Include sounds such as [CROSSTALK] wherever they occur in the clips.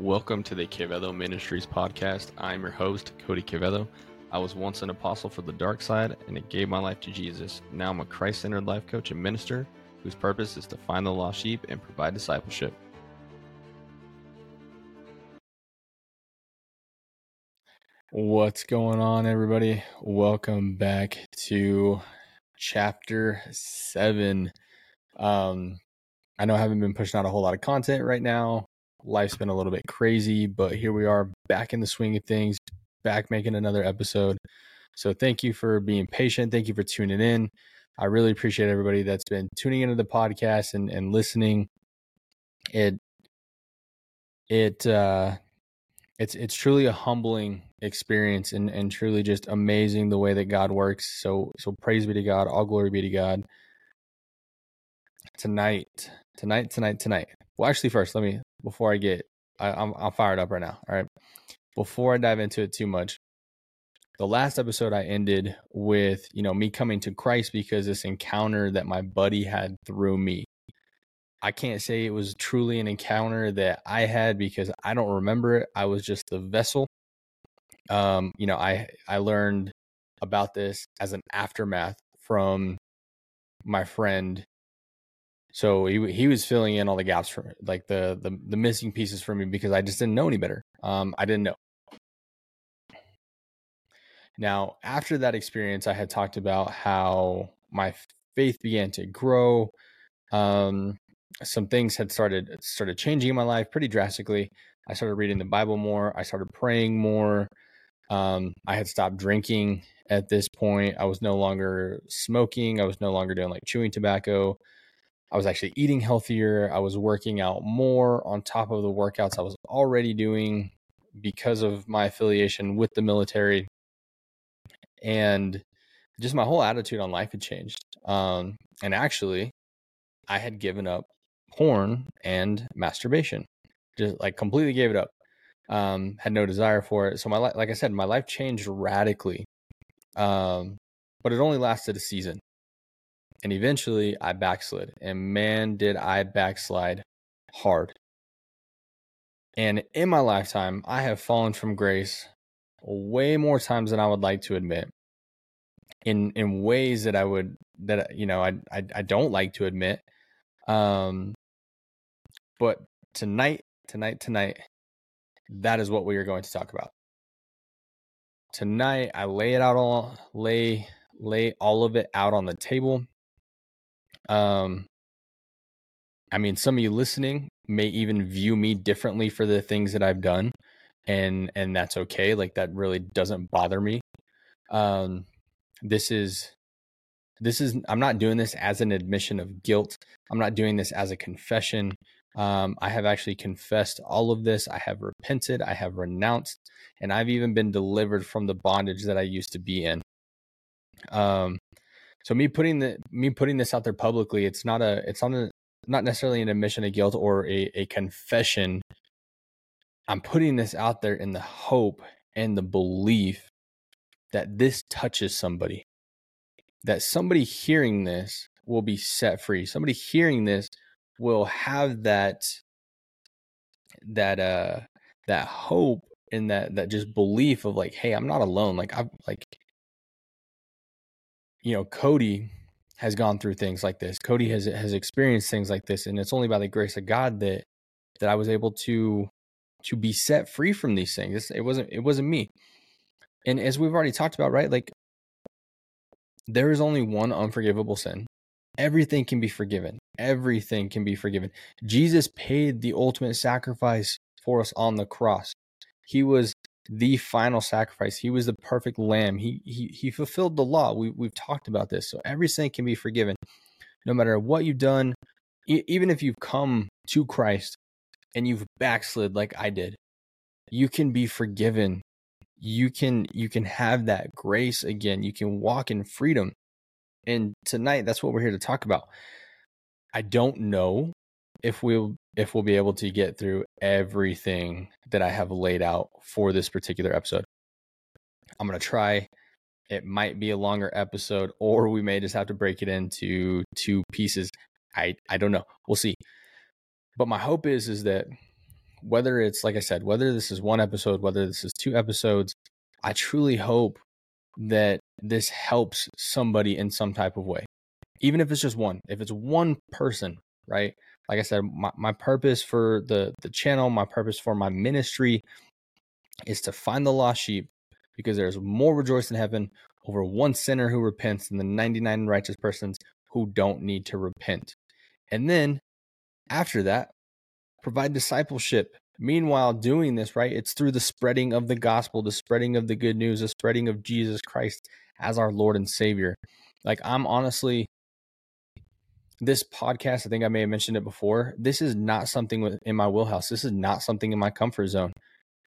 Welcome to the Quevedo Ministries podcast. I'm your host, Cody Quevedo. I was once an apostle for the dark side and it gave my life to Jesus. Now I'm a Christ centered life coach and minister whose purpose is to find the lost sheep and provide discipleship. What's going on, everybody? Welcome back to chapter seven. Um, I know I haven't been pushing out a whole lot of content right now. Life's been a little bit crazy, but here we are back in the swing of things, back making another episode. So thank you for being patient. Thank you for tuning in. I really appreciate everybody that's been tuning into the podcast and, and listening. It it uh it's it's truly a humbling experience and, and truly just amazing the way that God works. So so praise be to God, all glory be to God. Tonight, tonight, tonight, tonight. Well, actually, first, let me before I get, I, I'm I'm fired up right now. All right, before I dive into it too much, the last episode I ended with you know me coming to Christ because this encounter that my buddy had through me. I can't say it was truly an encounter that I had because I don't remember it. I was just the vessel. Um, you know, I I learned about this as an aftermath from my friend. So he he was filling in all the gaps for like the the the missing pieces for me because I just didn't know any better. Um, I didn't know. Now, after that experience, I had talked about how my faith began to grow. Um, some things had started started changing in my life pretty drastically. I started reading the Bible more. I started praying more. Um, I had stopped drinking at this point. I was no longer smoking. I was no longer doing like chewing tobacco. I was actually eating healthier. I was working out more on top of the workouts I was already doing because of my affiliation with the military. And just my whole attitude on life had changed. Um, and actually, I had given up porn and masturbation. Just like completely gave it up. Um, had no desire for it. So my like I said, my life changed radically. Um, but it only lasted a season. And eventually I backslid. And man, did I backslide hard. And in my lifetime, I have fallen from grace way more times than I would like to admit. In in ways that I would that you know I I, I don't like to admit. Um, but tonight, tonight, tonight, that is what we are going to talk about. Tonight, I lay it out all lay lay all of it out on the table. Um, I mean, some of you listening may even view me differently for the things that I've done, and and that's okay. Like that really doesn't bother me. Um, this is this is I'm not doing this as an admission of guilt. I'm not doing this as a confession. Um, I have actually confessed all of this. I have repented. I have renounced, and I've even been delivered from the bondage that I used to be in. Um, so me putting the me putting this out there publicly, it's not a it's not a not necessarily an admission of guilt or a, a confession. I'm putting this out there in the hope and the belief that this touches somebody, that somebody hearing this will be set free. Somebody hearing this will have that that uh that hope and that that just belief of like hey i'm not alone like i've like you know cody has gone through things like this. Cody has has experienced things like this and it's only by the grace of god that that i was able to to be set free from these things. It wasn't it wasn't me. And as we've already talked about right like there is only one unforgivable sin. Everything can be forgiven. Everything can be forgiven. Jesus paid the ultimate sacrifice for us on the cross. He was the final sacrifice. He was the perfect lamb. He he he fulfilled the law. We we've talked about this. So every sin can be forgiven. No matter what you've done, e- even if you've come to Christ and you've backslid like I did, you can be forgiven. You can you can have that grace again. You can walk in freedom. And tonight that's what we're here to talk about. I don't know if we'll if we'll be able to get through everything that I have laid out for this particular episode. I'm going to try. It might be a longer episode [LAUGHS] or we may just have to break it into two pieces. I I don't know. We'll see. But my hope is is that whether it's like I said, whether this is one episode, whether this is two episodes, I truly hope that this helps somebody in some type of way. Even if it's just one, if it's one person, right? Like I said, my, my purpose for the the channel, my purpose for my ministry is to find the lost sheep because there's more rejoice in heaven over one sinner who repents than the 99 righteous persons who don't need to repent. And then after that, provide discipleship. Meanwhile, doing this, right, it's through the spreading of the gospel, the spreading of the good news, the spreading of Jesus Christ as our Lord and Savior. Like, I'm honestly, this podcast, I think I may have mentioned it before. This is not something in my wheelhouse. This is not something in my comfort zone.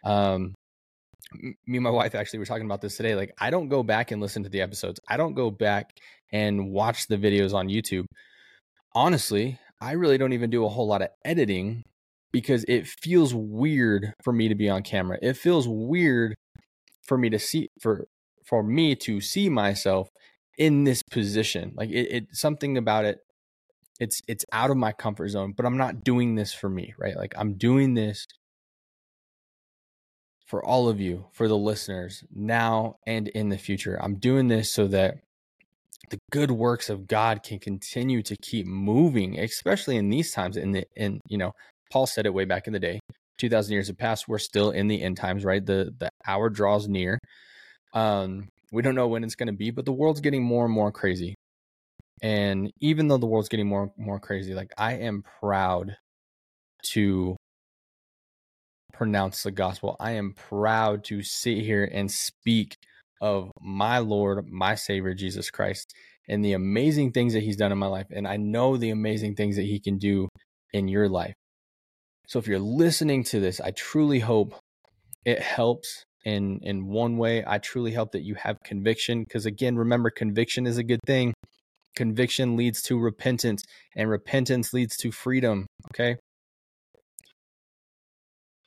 Um, me and my wife actually were talking about this today. Like, I don't go back and listen to the episodes. I don't go back and watch the videos on YouTube. Honestly, I really don't even do a whole lot of editing because it feels weird for me to be on camera. It feels weird for me to see for for me to see myself in this position. Like it, it something about it it's it's out of my comfort zone, but I'm not doing this for me, right? Like I'm doing this for all of you, for the listeners, now and in the future. I'm doing this so that the good works of God can continue to keep moving, especially in these times. In the in you know, Paul said it way back in the day. Two thousand years have passed. We're still in the end times, right? The the hour draws near. Um, we don't know when it's going to be, but the world's getting more and more crazy. And even though the world's getting more more crazy, like I am proud to pronounce the gospel. I am proud to sit here and speak of my Lord, my Savior, Jesus Christ, and the amazing things that He's done in my life. And I know the amazing things that He can do in your life. So if you're listening to this, I truly hope it helps in in one way. I truly hope that you have conviction because again, remember conviction is a good thing. Conviction leads to repentance and repentance leads to freedom, okay?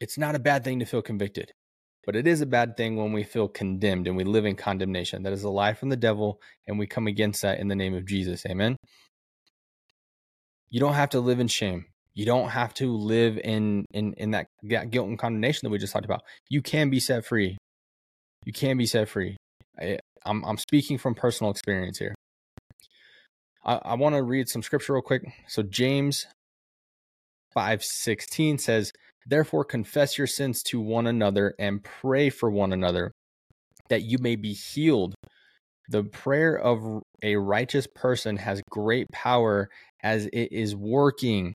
It's not a bad thing to feel convicted. But it is a bad thing when we feel condemned and we live in condemnation. That is a lie from the devil, and we come against that in the name of Jesus. Amen. You don't have to live in shame. You don't have to live in in in that guilt and condemnation that we just talked about. You can be set free. You can be set free. I, I'm I'm speaking from personal experience here. I, I want to read some scripture real quick. So James five sixteen says, Therefore, confess your sins to one another and pray for one another that you may be healed. The prayer of a righteous person has great power as it is working.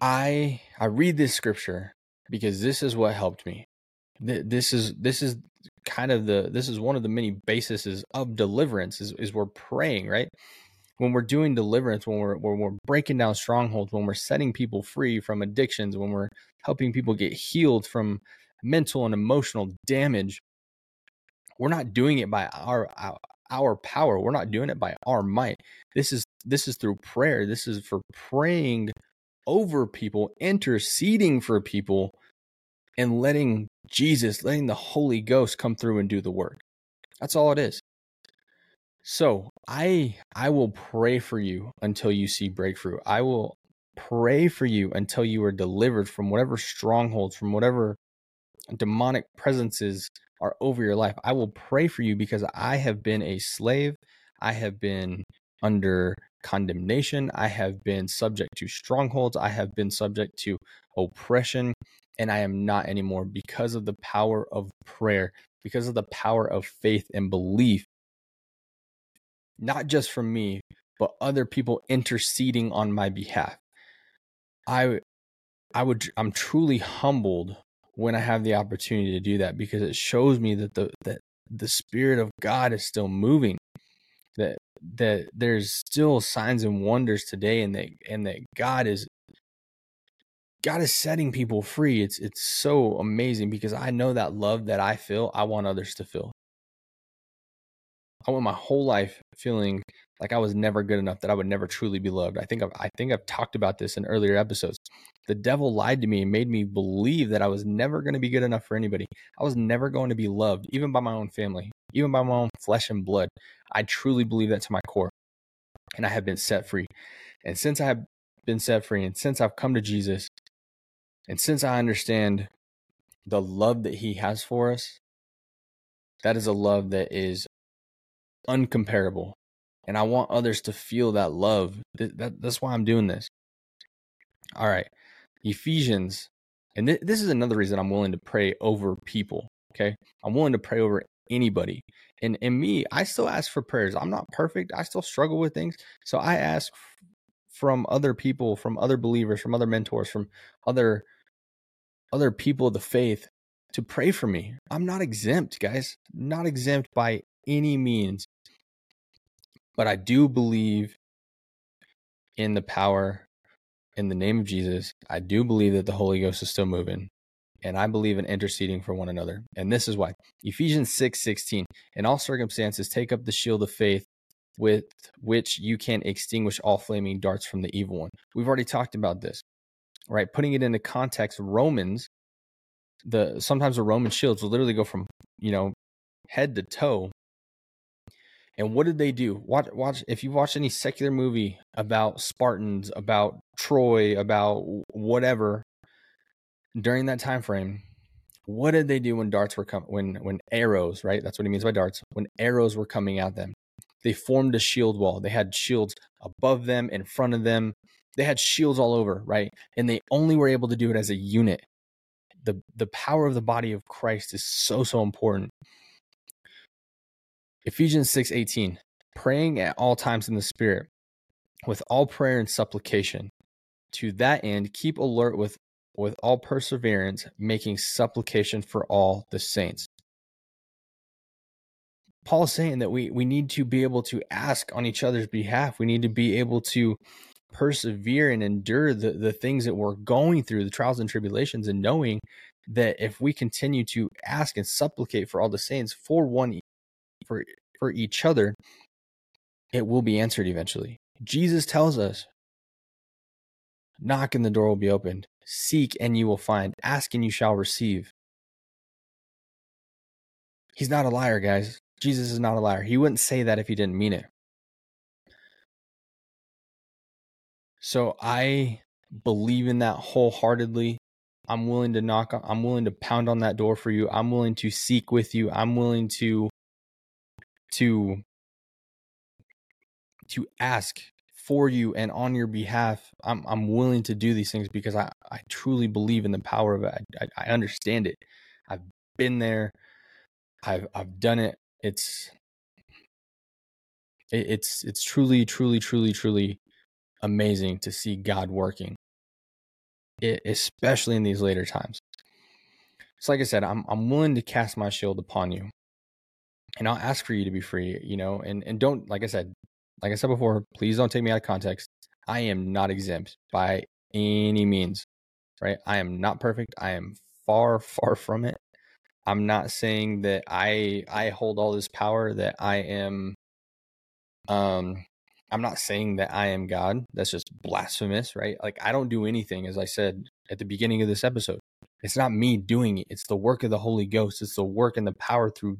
I I read this scripture because this is what helped me. This is this is kind of the this is one of the many bases of deliverance is, is we're praying, right? when we're doing deliverance, when we're when we're breaking down strongholds, when we're setting people free from addictions, when we're helping people get healed from mental and emotional damage, we're not doing it by our, our our power. We're not doing it by our might. This is this is through prayer. This is for praying over people, interceding for people, and letting Jesus, letting the Holy Ghost come through and do the work. That's all it is. So I I will pray for you until you see breakthrough. I will pray for you until you are delivered from whatever strongholds, from whatever demonic presences are over your life. I will pray for you because I have been a slave. I have been under condemnation. I have been subject to strongholds. I have been subject to oppression. And I am not anymore because of the power of prayer, because of the power of faith and belief not just from me, but other people interceding on my behalf. I I would I'm truly humbled when I have the opportunity to do that because it shows me that the that the spirit of God is still moving. That that there's still signs and wonders today and that and that God is God is setting people free. It's it's so amazing because I know that love that I feel, I want others to feel. I went my whole life feeling like I was never good enough, that I would never truly be loved. I think I've, I think I've talked about this in earlier episodes. The devil lied to me and made me believe that I was never going to be good enough for anybody. I was never going to be loved, even by my own family, even by my own flesh and blood. I truly believe that to my core, and I have been set free. And since I have been set free and since I've come to Jesus and since I understand the love that he has for us, that is a love that is uncomparable. And I want others to feel that love. That, that, that's why I'm doing this. All right. Ephesians, and th- this is another reason I'm willing to pray over people. Okay. I'm willing to pray over anybody. And and me, I still ask for prayers. I'm not perfect. I still struggle with things. So I ask from other people, from other believers, from other mentors, from other other people of the faith to pray for me. I'm not exempt, guys. Not exempt by any means. But I do believe in the power in the name of Jesus. I do believe that the Holy Ghost is still moving. And I believe in interceding for one another. And this is why. Ephesians 6 16. In all circumstances, take up the shield of faith with which you can extinguish all flaming darts from the evil one. We've already talked about this, right? Putting it into context, Romans, the sometimes the Roman shields will literally go from, you know, head to toe. And what did they do? Watch, watch. If you watch any secular movie about Spartans, about Troy, about whatever, during that time frame, what did they do when darts were coming? When when arrows, right? That's what he means by darts. When arrows were coming at them, they formed a shield wall. They had shields above them, in front of them. They had shields all over, right? And they only were able to do it as a unit. The the power of the body of Christ is so so important. Ephesians 6:18 praying at all times in the spirit with all prayer and supplication to that end keep alert with with all perseverance making supplication for all the saints Paul is saying that we we need to be able to ask on each other's behalf. We need to be able to persevere and endure the, the things that we're going through, the trials and tribulations, and knowing that if we continue to ask and supplicate for all the saints for one for for each other, it will be answered eventually. Jesus tells us, knock and the door will be opened. Seek and you will find. Ask and you shall receive. He's not a liar, guys. Jesus is not a liar. He wouldn't say that if he didn't mean it. So I believe in that wholeheartedly. I'm willing to knock on, I'm willing to pound on that door for you. I'm willing to seek with you. I'm willing to to to ask for you and on your behalf. I'm I'm willing to do these things because I I truly believe in the power of it. I, I, understand it. I've been there. I've I've done it it's it's it's truly truly truly truly amazing to see God working it, especially in these later times so like I said I'm I'm willing to cast my shield upon you and I'll ask for you to be free you know and and don't like I said like I said before please don't take me out of context I am not exempt by any means right I am not perfect I am far [LAUGHS] far from it I'm not saying that I I hold all this power that I am um I'm not saying that I am God. That's just blasphemous, right? Like I don't do anything as I said at the beginning of this episode. It's not me doing it. It's the work of the Holy Ghost. It's the work and the power through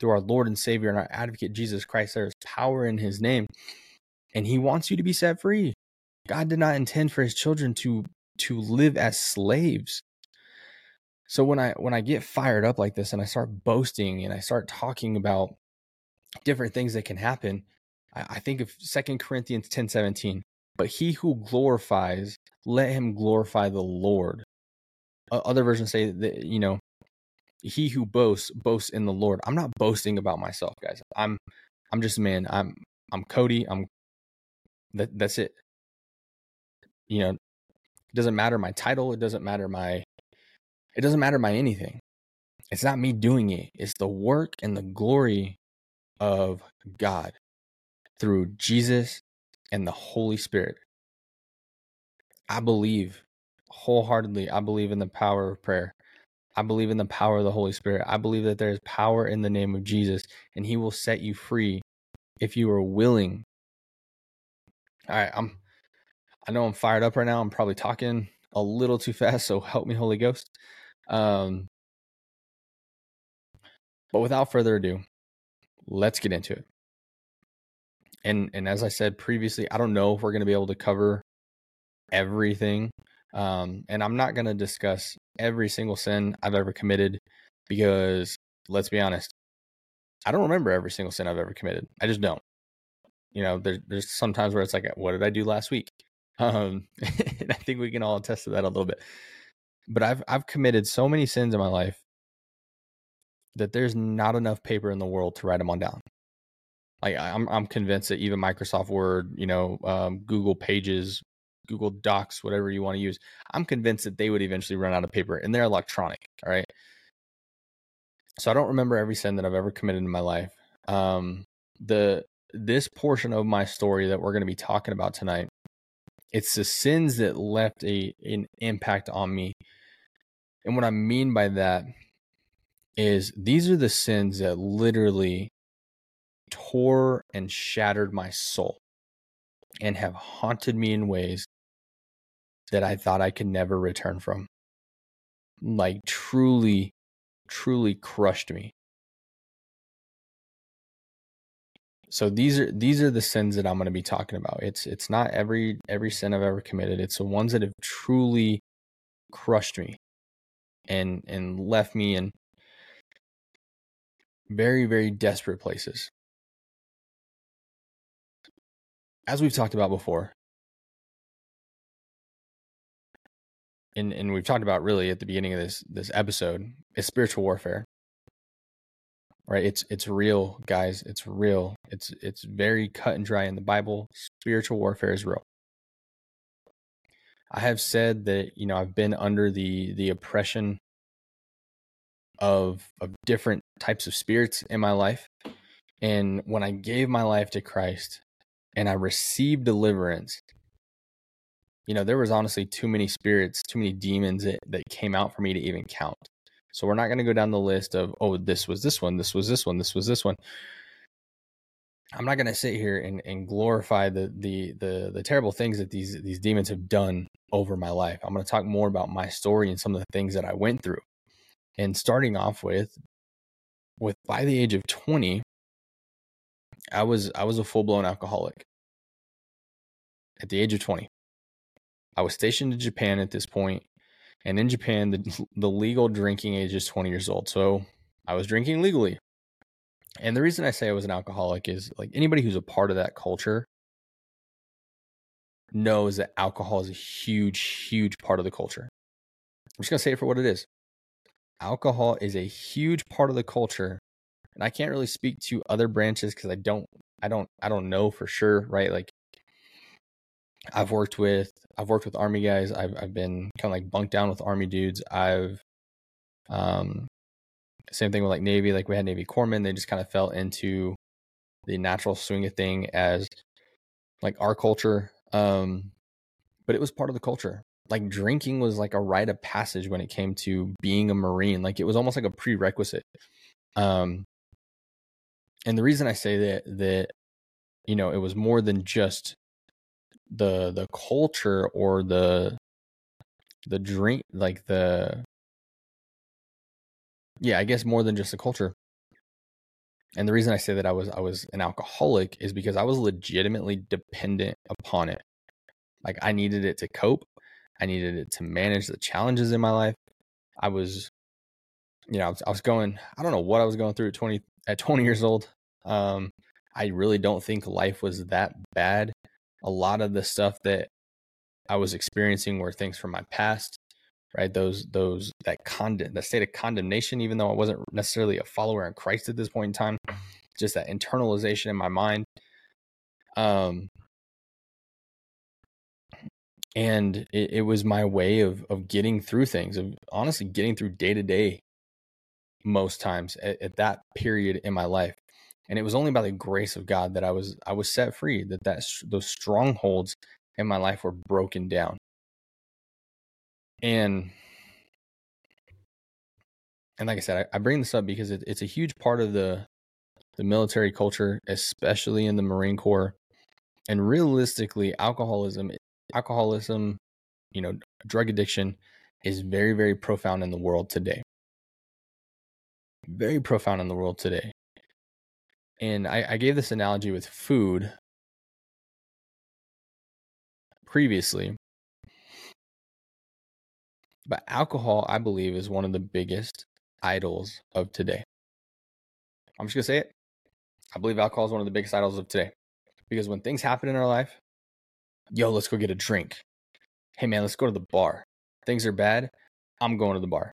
through our Lord and Savior and our advocate Jesus Christ. There is power in his name. And he wants you to be set free. God did not intend for his children to to live as slaves. So when I when I get fired up like this and I start boasting and I start talking about different things that can happen, I, I think of Second Corinthians ten seventeen. But he who glorifies, let him glorify the Lord. Other versions say that you know, he who boasts boasts in the Lord. I'm not boasting about myself, guys. I'm I'm just a man. I'm I'm Cody. I'm that that's it. You know, it doesn't matter my title. It doesn't matter my it doesn't matter my anything. It's not me doing it. It's the work and the glory of God through Jesus and the Holy Spirit. I believe wholeheartedly. I believe in the power of prayer. I believe in the power of the Holy Spirit. I believe that there is power in the name of Jesus and he will set you free if you are willing. All right, I'm I know I'm fired up right now. I'm probably talking a little too [LAUGHS] fast, so help me Holy Ghost. Um, but without further ado, let's get into it. And and as I said previously, I don't know if we're going to be able to cover everything. Um, and I'm not going to discuss every single sin I've ever committed because let's be honest, I don't remember every single sin I've ever committed. I just don't. You know, there, there's sometimes where it's like, what did I do last week? [LAUGHS] Um, and I think we can all attest to that a little bit. But I've I've committed so many sins in my life that there's not enough paper in the world to write them on down. Like I'm I'm convinced that even Microsoft Word, you know, um, Google Pages, Google Docs, whatever you want to use, I'm convinced that they would eventually run out of paper, and they're electronic. All right. So I don't remember every sin that I've ever committed in my life. Um, the this portion of my story that we're going to be talking about tonight, it's the sins that left a an impact on me. And what I mean by that is these are the sins that literally tore and shattered my soul and have haunted me in ways that I thought I could never return from. Like truly, truly crushed me. So these are these are the sins that I'm going to be talking about. It's it's not every every sin I've ever committed. It's the ones that have truly crushed me and and left me in very very desperate places. As we've talked about before, and and we've talked about really at the beginning of this this episode, is spiritual warfare. Right? It's it's real guys. It's real. It's it's very cut and dry in the bible. Spiritual warfare is real. I have said that you know i've been under the the oppression of of different types of spirits in my life. And when i gave my life to christ and i received deliverance you know there was honestly too many spirits too many demons that, that came out for me to even count so we're not going to go down the list of, oh, this was this one, this was this one, this was this one. I'm not going to sit here and, and glorify the, the the the terrible things that these these demons have done over my life. I'm going to talk more about my story and some of the things that I went through. And starting off with with by the age of 20, I was I was a full-blown alcoholic. At the age of 20. I was stationed in Japan at this point and in Japan, the, [LAUGHS] the legal drinking age is 20 years old. So I was drinking legally. And the reason I say I was an alcoholic is like anybody who's a part of that culture knows that alcohol is a huge, huge part of the culture. I'm just going to say it for what it is. Alcohol is a huge part of the culture. And I can't really speak to other branches because I don't, I don't, I don't know for sure, right? Like I've worked with I've worked with army guys. I've I've been kind of like bunked down with army dudes. I've um same thing with like Navy, like we had Navy corpsmen, they just kind of fell into the natural swing of thing as like our culture. Um but it was part of the culture. Like drinking was like a rite of passage when it came to being a Marine. Like it was almost like a prerequisite. Um and the reason I say that that you know it was more than just the the culture or the the drink like the yeah i guess more than just the culture. And the reason i say that i was i was an alcoholic is because i was legitimately dependent upon it. Like i needed it to cope. I needed it to manage the challenges in my life. I was you know i was, I was going i don't know what i was going through at 20 at 20 years old. Um i really don't think life was that bad a lot of the stuff that I was experiencing were things from my past, right? Those, those, that condemn, that state of condemnation, even though I wasn't necessarily a follower in Christ at this point in time, just that internalization in my mind. Um, and it, it was my way of, of getting through things, of honestly getting through day to day most times at, at that period in my life and it was only by the grace of God that I was I was set free that that those strongholds in my life were broken down. And and like I said I, I bring this up because it, it's a huge part of the the military culture especially in the Marine Corps. And realistically alcoholism alcoholism you know drug addiction is very very profound in the world today. Very profound in the world today and I, I gave this analogy with food previously, But alcohol, I believe, is one of the biggest idols of today. I'm just going to say it. I believe alcohol is one of the biggest idols of today. Because when things happen in our life, yo, let's go get a drink. Hey, man, let's go to the bar. Things are bad. I'm going to the bar.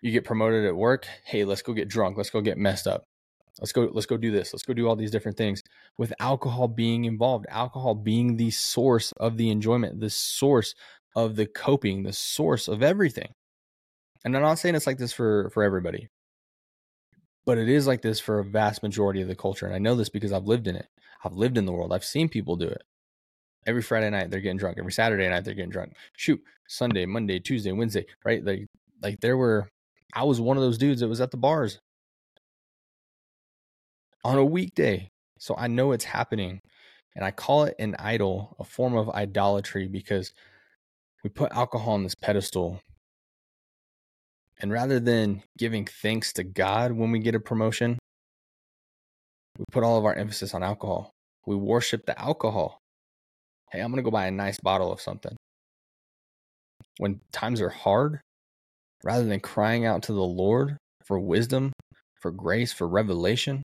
You get promoted at work. Hey, let's go get drunk. Let's go get messed up. Let's go, let's go do this. Let's go do all these different things with alcohol being involved, alcohol being the source of the enjoyment, the source of the coping, the source of everything. And I'm not saying it's like this for, for everybody, but it is like this for a vast majority of the culture. And I know this because I've lived in it. I've lived in the world. I've seen people do it. Every Friday night they're getting drunk. Every Saturday night they're getting drunk. Shoot, Sunday, Monday, Tuesday, Wednesday, right? Like like there were I was one of those dudes that was at the bars on a weekday. So I know it's happening. And I call it an idol, a form of idolatry, because we put alcohol on this pedestal. And rather than giving thanks to God when we get a promotion, we put all of our emphasis on alcohol. We worship the alcohol. Hey, I'm going to go buy a nice bottle of something. When times are hard, rather than crying out to the Lord for wisdom, for grace, for revelation,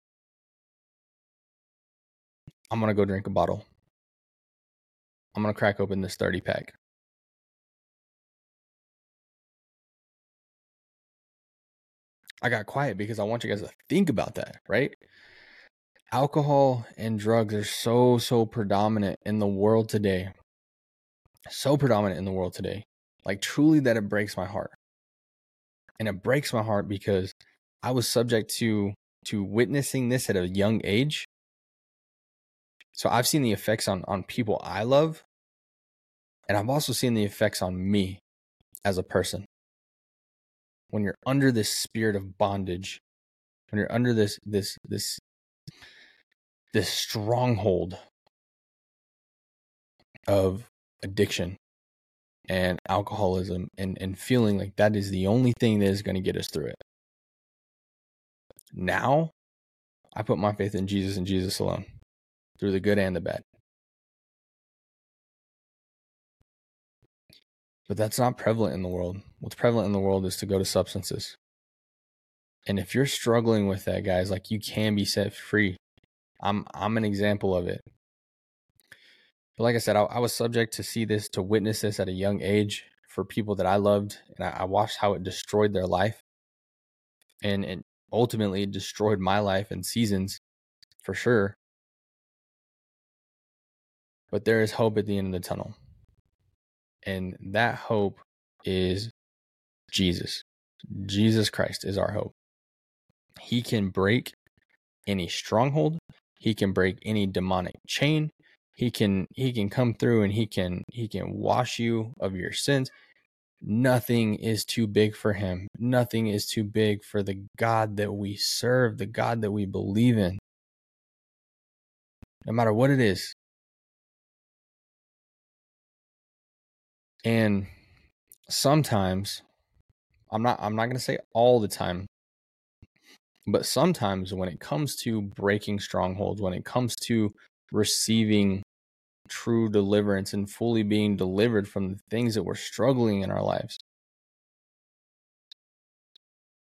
I'm going to go drink a bottle. I'm going to crack open this 30 pack. I got quiet because I want you guys to think about that, right? Alcohol and drugs are so, so predominant in the world today. So predominant in the world today. Like, truly, that it breaks my heart. And it breaks my heart because I was subject to to witnessing this at a young age so I've seen the effects on on people I love, and I've also seen the effects on me as a person. When you're under this spirit of bondage, when you're under this this this this stronghold of addiction and alcoholism and, and feeling like that is the only thing that is going to get us through it. Now I put my faith in Jesus and Jesus alone through the good and the bad. But that's not prevalent in the world. What's prevalent in the world is to go to substances. And if you're struggling with that, guys, like you can be set free. I'm I'm an example of it. But like I said, I, I was subject to see this, to witness this at a young age for people that I loved, and I, I watched how it destroyed their life, and it ultimately destroyed my life in seasons, for sure. But there is hope at the end of the tunnel. And that hope is Jesus. Jesus Christ is our hope. He can break any stronghold, he can break any demonic chain. He can he can come through and he can he can wash you of your sins. Nothing is too big for him. Nothing is too big for the God that we serve, the God that we believe in. No matter what it is, And sometimes I'm not I'm not going to say all the time, but sometimes when it comes to breaking strongholds, when it comes to receiving true deliverance and fully being delivered from the things that we're struggling in our lives,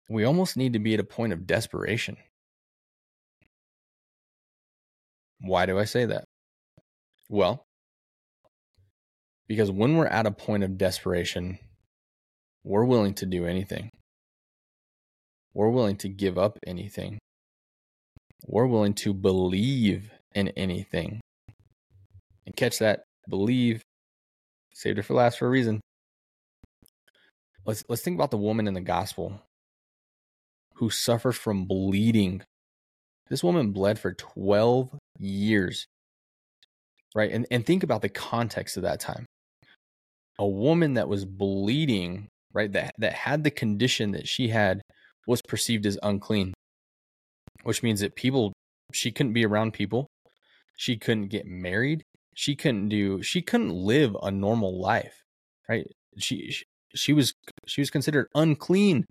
we almost need to be at a point of desperation. Why do I say that? Well, because when we're at a point of desperation, we're willing to do anything. We're willing to give up anything. We're willing to believe in anything. And catch that believe. Saved it for last for a reason. Let's let's think about the woman in the gospel who suffered from bleeding. This woman bled for 12 years. Right? And and think about the context of that time a woman that was bleeding, right, that, that had the condition that she had was perceived as unclean, which means that people, she couldn't be around people. She couldn't get married. She couldn't do, she couldn't live a normal life, right? She, she, she was she was considered unclean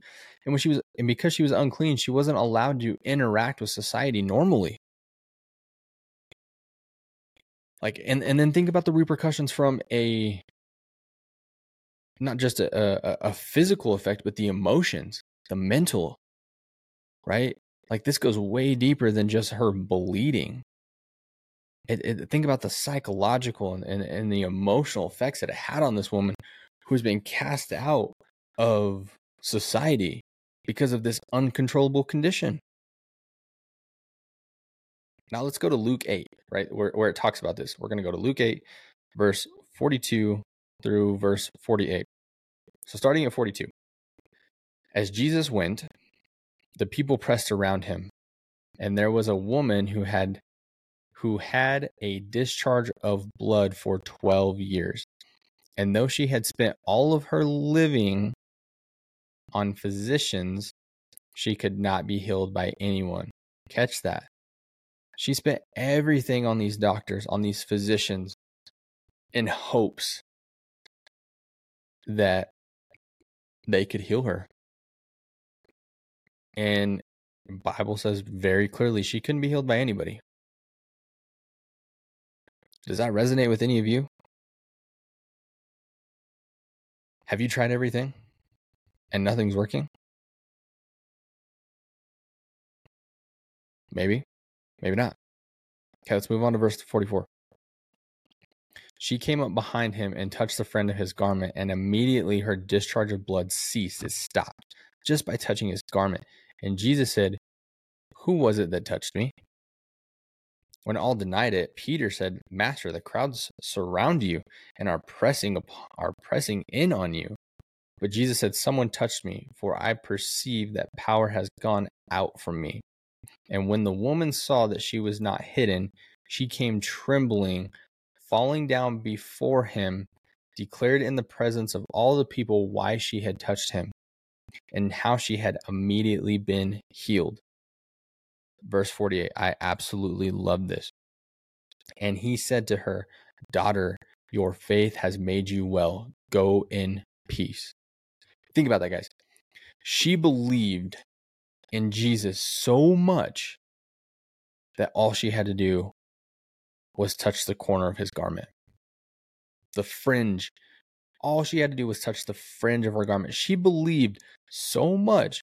and when she was and because she was unclean she wasn't allowed to interact with society normally like and and then think about the repercussions from a not just a, a, a physical effect, but the emotions, the mental, right? Like this goes way deeper than just her bleeding. It, it, think about the psychological and, and, and the emotional effects that it had on this woman who's been cast out of society because of this uncontrollable condition. Now let's go to Luke 8, right? Where, where it talks about this. We're going to go to Luke 8, verse 42 through verse 48. So starting at 42. As Jesus went, the people pressed around him, and there was a woman who had who had a discharge of blood for 12 years. And though she had spent all of her living on physicians, she could not be healed by anyone. Catch that. She spent everything on these doctors, on these physicians, in hopes that they could heal her. And Bible says very clearly she couldn't be healed by anybody. Does that resonate with any of you? Have you tried everything and nothing's working? Maybe, maybe not. Okay, let's move on to verse 44. She came up behind him and touched the friend of his garment, and immediately her discharge of blood ceased. It stopped just by touching his garment. And Jesus said, Who was it that touched me? When all denied it, Peter said, Master, the crowds surround you and are pressing upon, are pressing in on you. But Jesus said, Someone touched me, for I perceive that power has gone out from me. And when the woman saw that she was not hidden, she came trembling, falling down before him, declared in the presence of all the people why she had touched him, and how she had immediately been healed verse 48. I absolutely love this. And he said to her, Daughter, your faith has made you well. Go in peace. Think about that, guys. She believed in Jesus so much that all she had to do was touch the corner of his garment. The fringe. All she had to do was touch the fringe of her garment. She believed so much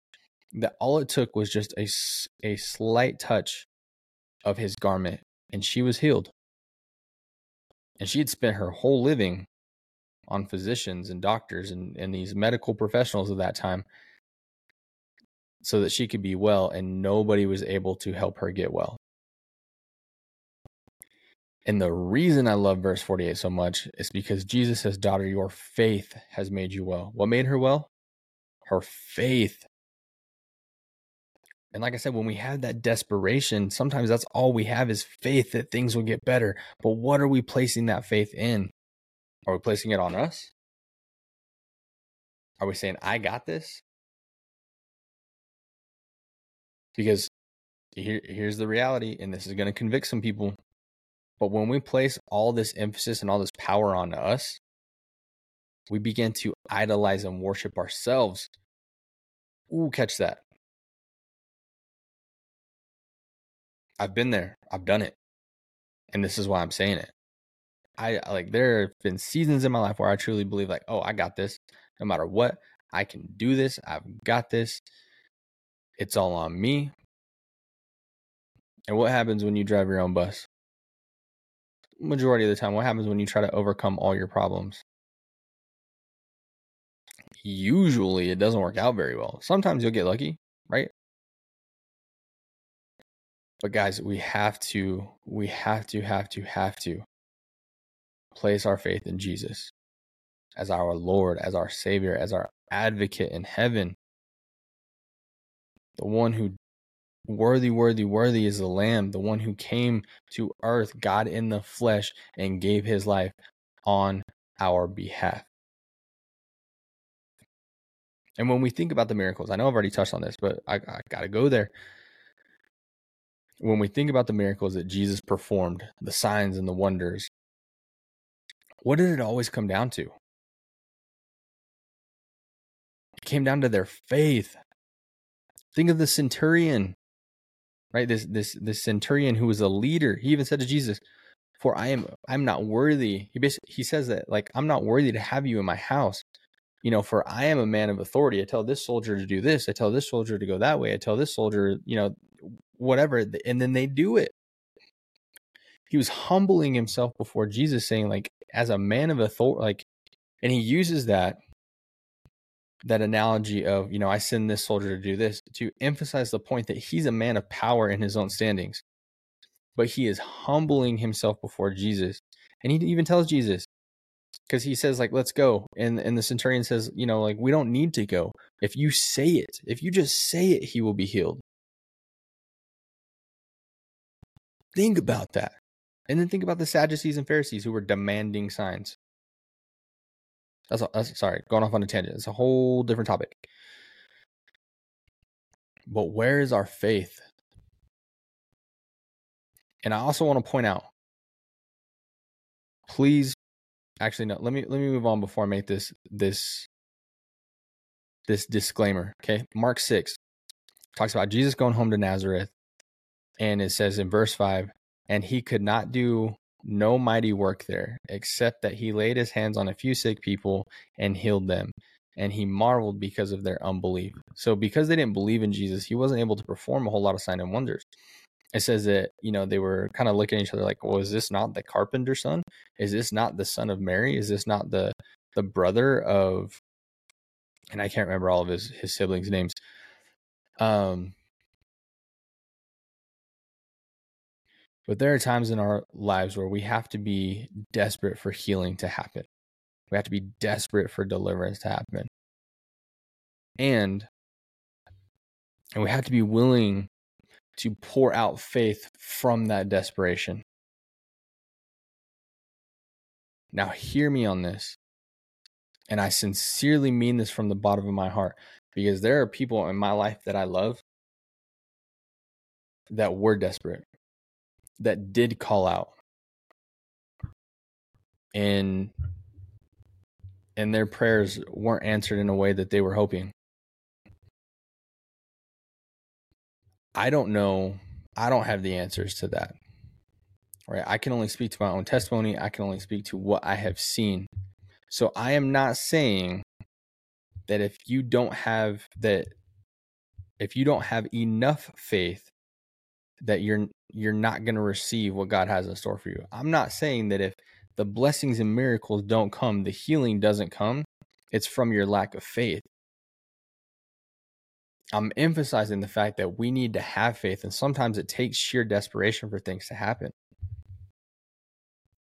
that all it took was just a, a slight touch of his garment and she was healed. And she had spent her whole living on physicians and doctors and, and these medical professionals of that time so that she could be well, and nobody was able to help her get well. And the reason I love verse 48 so much is because Jesus says, Daughter, your faith has made you well. What made her well? Her faith and like I said, when we have that desperation, sometimes that's all we have is faith that things will get better. But what are we placing that faith in? Are we placing it on us? Are we saying, I got this? Because here, here's the reality, and this is going to convict some people. But when we place all this emphasis and all this power on us, we begin to idolize and worship ourselves. Ooh, catch that. I've been there. I've done it. And this is why I'm saying it. I like there have been seasons in my life where I truly believe like, oh, I got this. No matter what, I can do this. I've got this. It's all on me. And what happens when you drive your own bus? Majority of the time, what happens when you try to overcome all your problems? Usually it doesn't work out very well. Sometimes you'll get lucky, right? But guys, we have to, we have to, have to, have to place our faith in Jesus as our Lord, as our Savior, as our advocate in heaven. The one who worthy, worthy, worthy is the Lamb, the one who came to earth, God in the flesh, and gave his life on our behalf. And when we think about the miracles, I know I've already touched on this, but I, I got to go there when we think about the miracles that Jesus performed, the signs and the wonders, what did it always come down to? It came down to their faith. Think of the centurion, right? This this this centurion who was a leader. He even said to Jesus, "For I am I'm not worthy." He basically he says that like I'm not worthy to have you in my house, you know, for I am a man of authority. I tell this soldier to do this. I tell this soldier to go that way. I tell this soldier, you know, whatever. And then they do it. He was humbling himself before Jesus, saying, like, as a man of authority, like, and he uses that that analogy of, you know, I send this soldier to do this to emphasize the point that he's a man of power in his own standings. But he is humbling himself before Jesus. And he even tells Jesus, because he says like let's go and and the centurion says you know like we don't need to go if you say it if you just say it he will be healed think about that and then think about the sadducees and pharisees who were demanding signs that's, that's sorry going off on a tangent it's a whole different topic. But where is our faith? And i also want to point out please actually no let me let me move on before i make this this this disclaimer okay? Mark 6 talks about jesus going home to nazareth and it says in verse 5 and he could not do no mighty work there except that he laid his hands on a few sick people and healed them and he marveled because of their unbelief. So because they didn't believe in jesus he wasn't able to perform a whole lot of sign and wonders. It says that you know they were kind of looking at each other like well is this not the carpenter's son? Is this not the son of mary? Is this not the the brother of and i can't remember all of his his siblings names. Um but there are times in our lives where we have to be desperate for healing to happen we have to be desperate for deliverance to happen and and we have to be willing to pour out faith from that desperation. Now, hear me on this. And I sincerely mean this from the bottom of my heart because there are people in my life that I love that were desperate, that did call out. And and their prayers weren't answered in a way that they were hoping. I don't know. I don't have the answers to that. Right? I can only speak to my own testimony. I can only speak to what I have seen. So I am not saying that if you don't have that if you don't have enough faith that you're you're not going to receive what God has in store for you. I'm not saying that if the blessings and miracles don't come, the healing doesn't come, it's from your lack of faith. I'm emphasizing the fact that we need to have faith, and sometimes it takes sheer desperation for things to happen.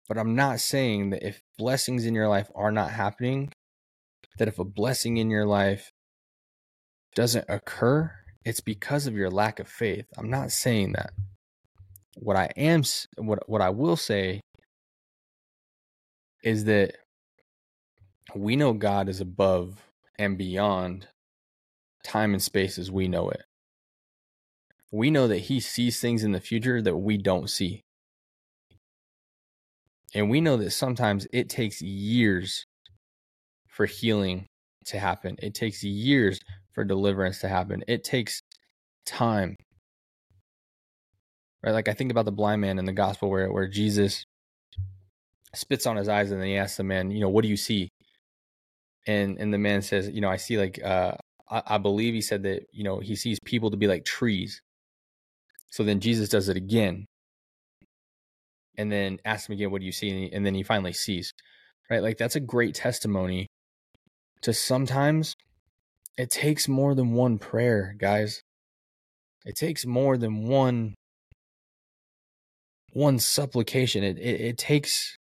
But I'm not saying that if blessings in your life are not happening, that if a blessing in your life doesn't occur, it's because of your lack of faith. I'm not saying that. What I am, what what I will say, is that we know God is above and beyond time and space as we know it. We know that He sees things in the future that we don't see. And we know that sometimes it takes years for healing to happen, it takes years for deliverance to happen, it takes time. Right? Like I think about the blind man in the gospel where, where Jesus spits on his eyes and then he asks the man, you know, what do you see? And and the man says, you know, I see like uh, I, I believe he said that, you know, he sees people to be like trees. So then Jesus does it again. And then asks him again, what do you see? And, he, and then he finally sees. Right? Like that's a great testimony to sometimes it takes more than one prayer, guys. It takes more than one one supplication. It, it it takes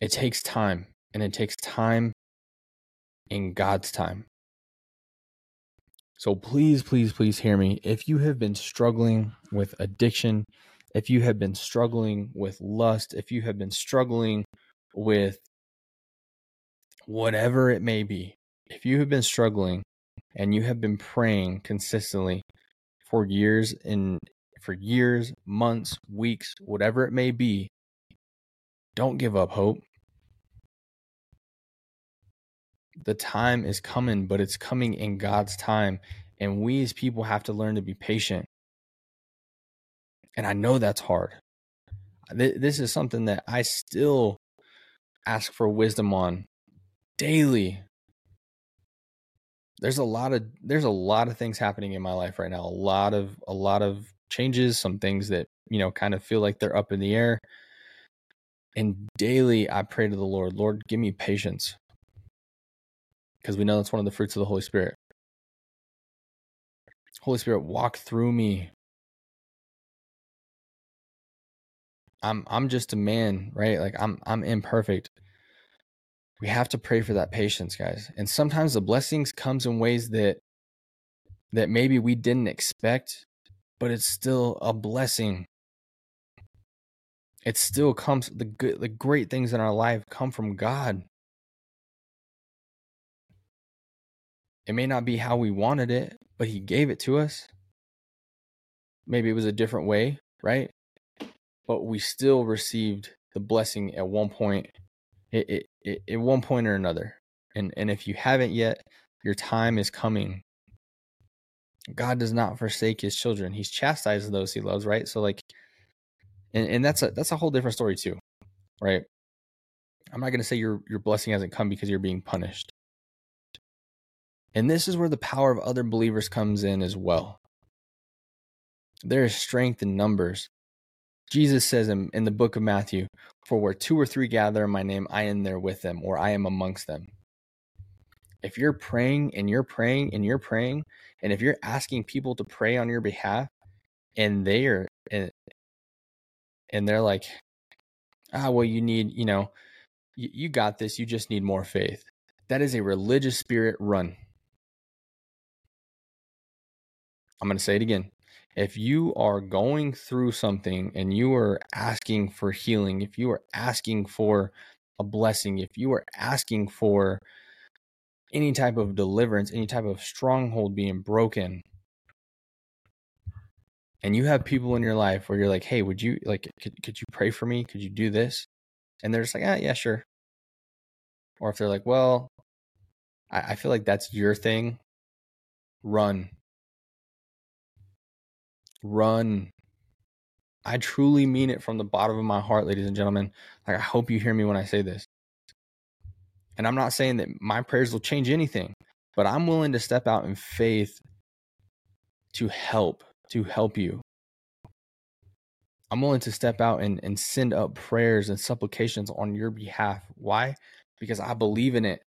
it takes time and it takes time in God's time. So please, please, please hear me. If you have been struggling with addiction, if you have been struggling with lust, if you have been struggling with whatever it may be, if you have been struggling and you have been praying consistently for years and for years, months, weeks, whatever it may be, don't give up hope. the time is coming, but it's coming in God's time. And we as people have to learn to be patient. And I know that's hard. This is something that I still ask for wisdom on daily there's a lot of there's a lot of things happening in my life right now a lot of a lot of changes some things that you know kind of feel like they're up in the air. And daily i pray to the lord lord give me patience. Because we know that's one of the fruits of the holy spirit. Holy spirit walk through me. I'm i'm just a man right? Like i'm i'm imperfect we have to pray for that patience guys. And sometimes the blessings comes in ways that that maybe we didn't expect but it's still a blessing. It still comes the good the great things in our life come from god. It may not be how we wanted it but he gave it to us. Maybe it was a different way right? But we still received the blessing at one point. It, it, at one point or another. And and if you haven't yet, your time is coming. God does not forsake his children. He's chastised those he loves, right? So like and, and that's a that's a whole different story too. Right? I'm not gonna say your your blessing hasn't come because you're being punished. And this is where the power of other believers comes in as well. There is strength in numbers. Jesus says in, in the book of Matthew, For where two or three gather in my name, I am there with them, or I am amongst them. If you're praying and you're praying and you're praying, and if you're asking people to pray on your behalf, and they are, and, and they're like, ah, well, you need, you know, you, you got this, you just need more faith. That is a religious spirit run. I'm going to say it again if you are going through something and you are asking for healing, if you are asking for a blessing, if you are asking for any type of deliverance, any type of stronghold being broken, and you have people in your life where you're like, hey, would you like, could, could you pray for me? Could you do this? And they're just like, ah, yeah, sure. Or if they're like, well, I, I feel like that's your thing, run run. I truly mean it from the bottom of my heart, ladies and gentlemen. Like, I hope you hear me when I say this. And I'm not saying that my prayers will change anything, but I'm willing to step out in faith to help, to help you. I'm willing to step out and, and send up prayers and supplications on your behalf. Why? Because I believe in it.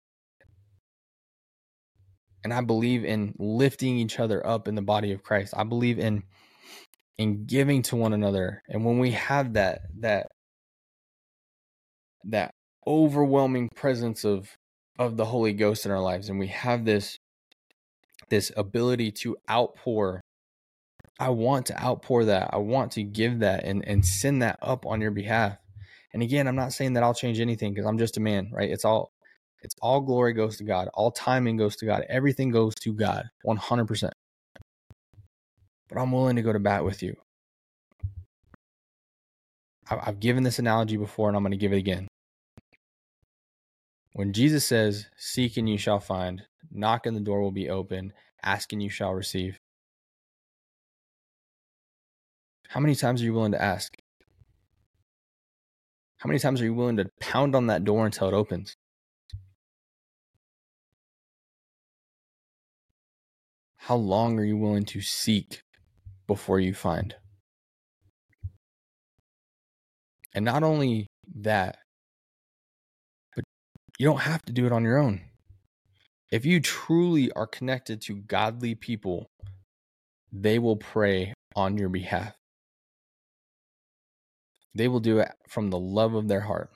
And I believe in lifting each other up in the body of Christ. I believe in and giving to one another. And when we have that that that overwhelming presence of of the Holy Ghost in our lives and we have this this ability to outpour I want to outpour that. I want to give that and and send that up on your behalf. And again, I'm not saying that I'll change anything because I'm just a man, right? It's all it's all glory goes to God. All timing goes to God. Everything goes to God 100% but I'm willing to go to bat with you. I've given this analogy before and I'm going to give it again. When Jesus says, Seek and you shall find, knock and the door will be open, ask and you shall receive. How many times are you willing to ask? How many times are you willing to pound on that door until it opens? How long are you willing to seek before you find. And not only that, but you don't have to do it on your own. If you truly are connected to godly people, they will pray on your behalf. They will do it from the love of their heart.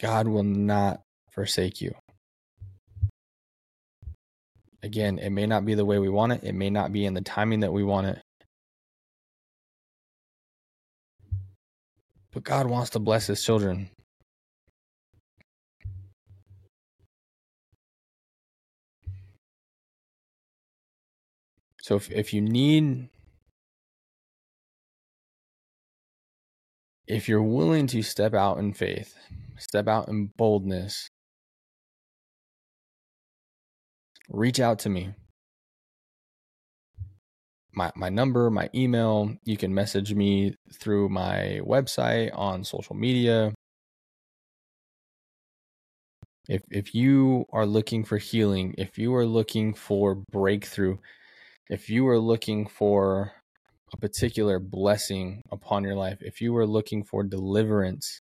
God will not forsake you. Again, it may not be the way we want it, it may not be in the timing that we want it. But God wants to bless his children. So if, if you need if you're willing to step out in faith, step out in boldness, reach out to me. my, my number, my email. You can message me through my website on social media. If, if you are looking for healing, if you are looking for breakthrough, if you are looking for a particular blessing upon your life, if you are looking for deliverance,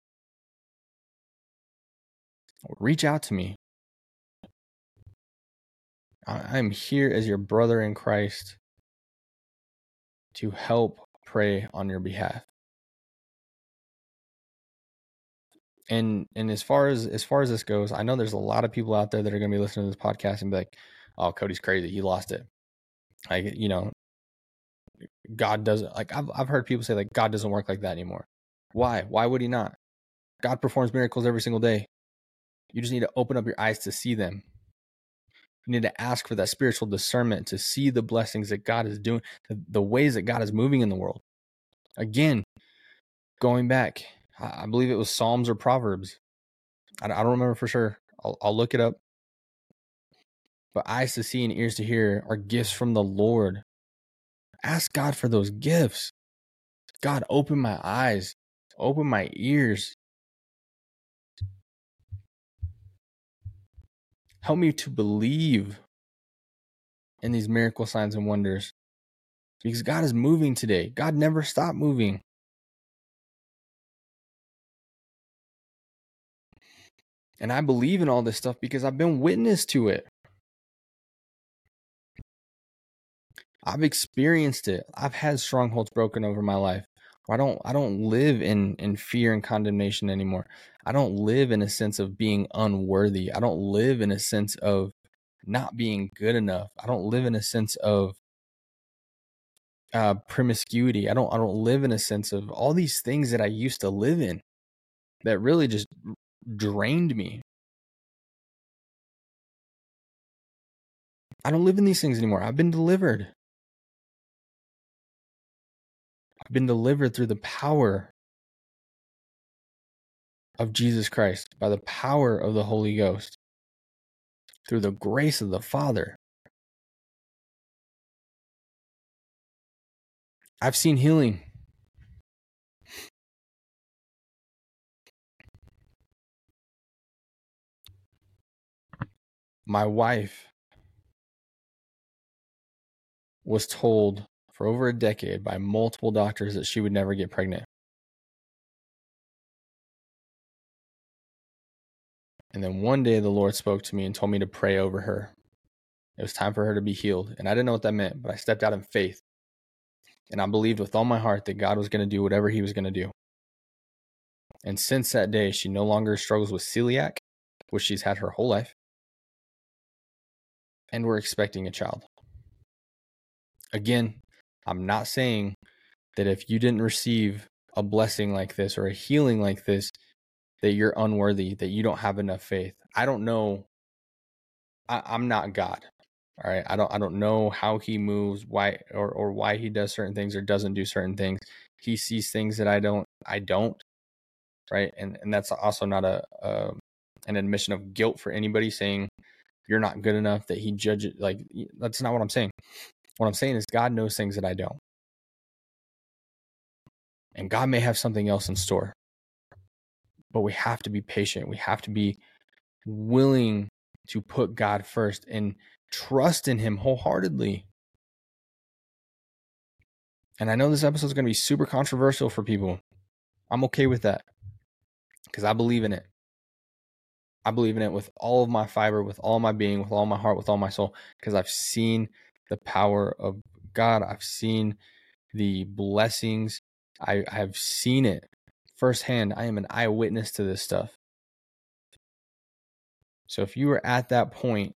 reach out to me. I'm here as your brother in Christ to help pray on your behalf. And and as far as as far as this goes, I know there's a lot of people out there that are going to be listening to this podcast and be like, "Oh, Cody's crazy. He lost it." Like, you know, God doesn't like I've I've heard people say like God doesn't work like that anymore. Why? Why would he not? God performs miracles every single day. You just need to open up your eyes to see them. You need to ask for that spiritual discernment to see the blessings that God is doing, the, the ways that God is moving in the world. Again, going back, I believe it was Psalms or Proverbs. I don't remember for sure. I'll, I'll look it up. But eyes to see and ears to hear are gifts from the Lord. Ask God for those gifts. God, open my eyes, open my ears. Help me to believe in these miracle signs and wonders because God is moving today. God never stopped moving. And I believe in all this stuff because I've been witness to it. I've experienced it. I've had strongholds broken over my life. I don't I don't live in in fear and condemnation anymore. I don't live in a sense of being unworthy. I don't live in a sense of not being good enough. I don't live in a sense of uh, promiscuity. I don't I don't live in a sense of all these things that I used to live in that really just drained me. I don't live in these things anymore. I've been delivered. Been delivered through the power of Jesus Christ, by the power of the Holy Ghost, through the grace of the Father. I've seen healing. My wife was told for over a decade by multiple doctors that she would never get pregnant. And then one day the Lord spoke to me and told me to pray over her. It was time for her to be healed. And I didn't know what that meant, but I stepped out in faith. And I believed with all my heart that God was going to do whatever He was going to do. And since that day, she no longer struggles with celiac, which she's had her whole life. And we're expecting a child. Again, I'm not saying that if you didn't receive a blessing like this or a healing like this, that you're unworthy, that you don't have enough faith. I don't know. I, I'm not God. All right. I don't I don't know how he moves, why or or why he does certain things or doesn't do certain things. He sees things that I don't I don't. Right. And and that's also not a, a an admission of guilt for anybody saying you're not good enough that he judges like that's not what I'm saying. What I'm saying is God knows things that I don't. And God may have something else in store. But we have to be patient. We have to be willing to put God first and trust in Him wholeheartedly. And I know this episode is going to be super controversial for people. I'm okay with that because I believe in it. I believe in it with all of my fiber, with all my being, with all my heart, with all my soul, because I've seen the power of God. I've seen the blessings. I have seen it firsthand. I am an eyewitness to this stuff. So if you are at that point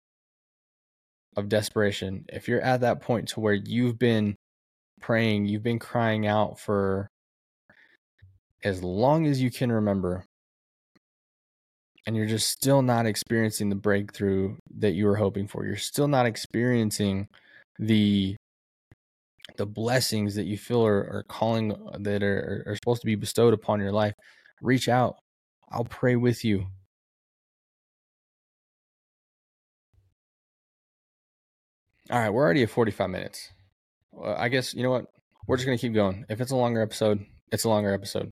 of desperation, if you're at that point to where you've been praying, you've been crying out for as long as you can remember, and you're just still not experiencing the breakthrough that you were hoping for, you're still not experiencing the the blessings that you feel are, are calling uh, that are, are supposed to be bestowed upon your life reach out i'll pray with you all right we're already at 45 minutes I guess you know what? We're just gonna keep going. If it's a longer episode, it's a longer episode.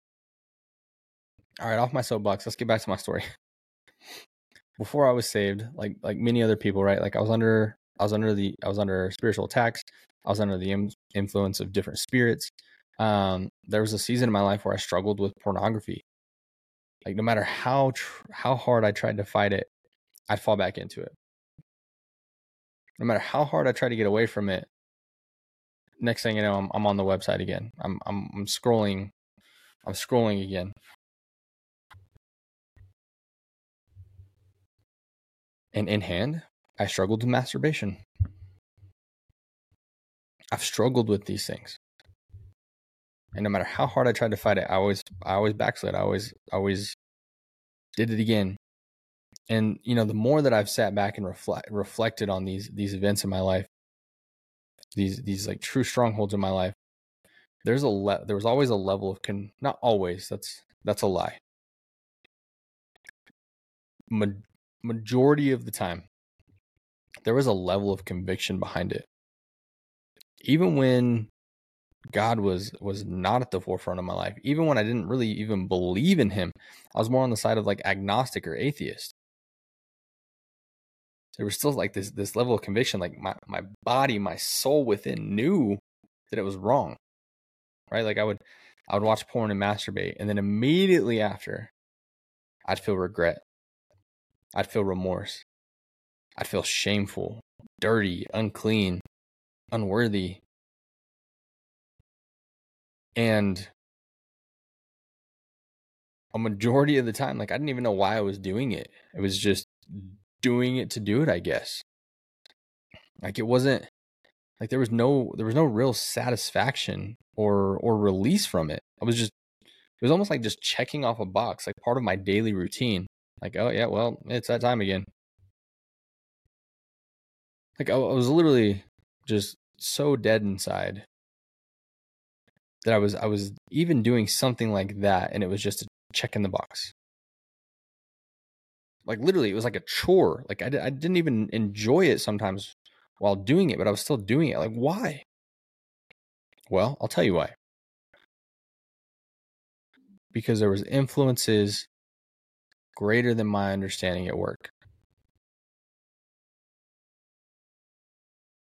All right, off my soapbox. Let's get back to my story. [LAUGHS] Before I was saved, like like many other people, right? Like I was under I was under the I was under spiritual attacks. I was under the influence of different spirits. Um, there was a season in my life where I struggled with pornography. Like no matter how tr- how hard I tried to fight it, I'd fall back into it. No matter how hard I tried to get away from it, next thing you know, I'm, I'm on the website again. I'm, I'm I'm scrolling, I'm scrolling again. And in hand, I struggled with masturbation. I've struggled with these things. And no matter how hard I tried to fight it, I always I always backslid. I always always did it again. And you know, the more that I've sat back and reflect reflected on these these events in my life, these these like true strongholds in my life, there's a le- there was always a level of con not always, that's that's a lie. Ma- majority of the time, there was a level of conviction behind it. Even when God was was not at the forefront of my life. Even when I didn't really even believe in him, I was more on the side of like agnostic or atheist. There was still like this this level of conviction, like my, my body, my soul within knew that it was wrong. Right? Like I would I would watch porn and masturbate, and then immediately after, I'd feel regret. I'd feel remorse. I'd feel shameful, dirty, unclean, unworthy and a majority of the time, like I didn't even know why I was doing it. It was just doing it to do it, I guess. Like it wasn't like there was no there was no real satisfaction or or release from it. I was just it was almost like just checking off a box, like part of my daily routine. Like, oh yeah, well, it's that time again. Like I, I was literally just so dead inside that I was I was even doing something like that, and it was just a check in the box. Like literally, it was like a chore. Like I, I didn't even enjoy it sometimes while doing it, but I was still doing it. Like why? Well, I'll tell you why. Because there was influences greater than my understanding at work.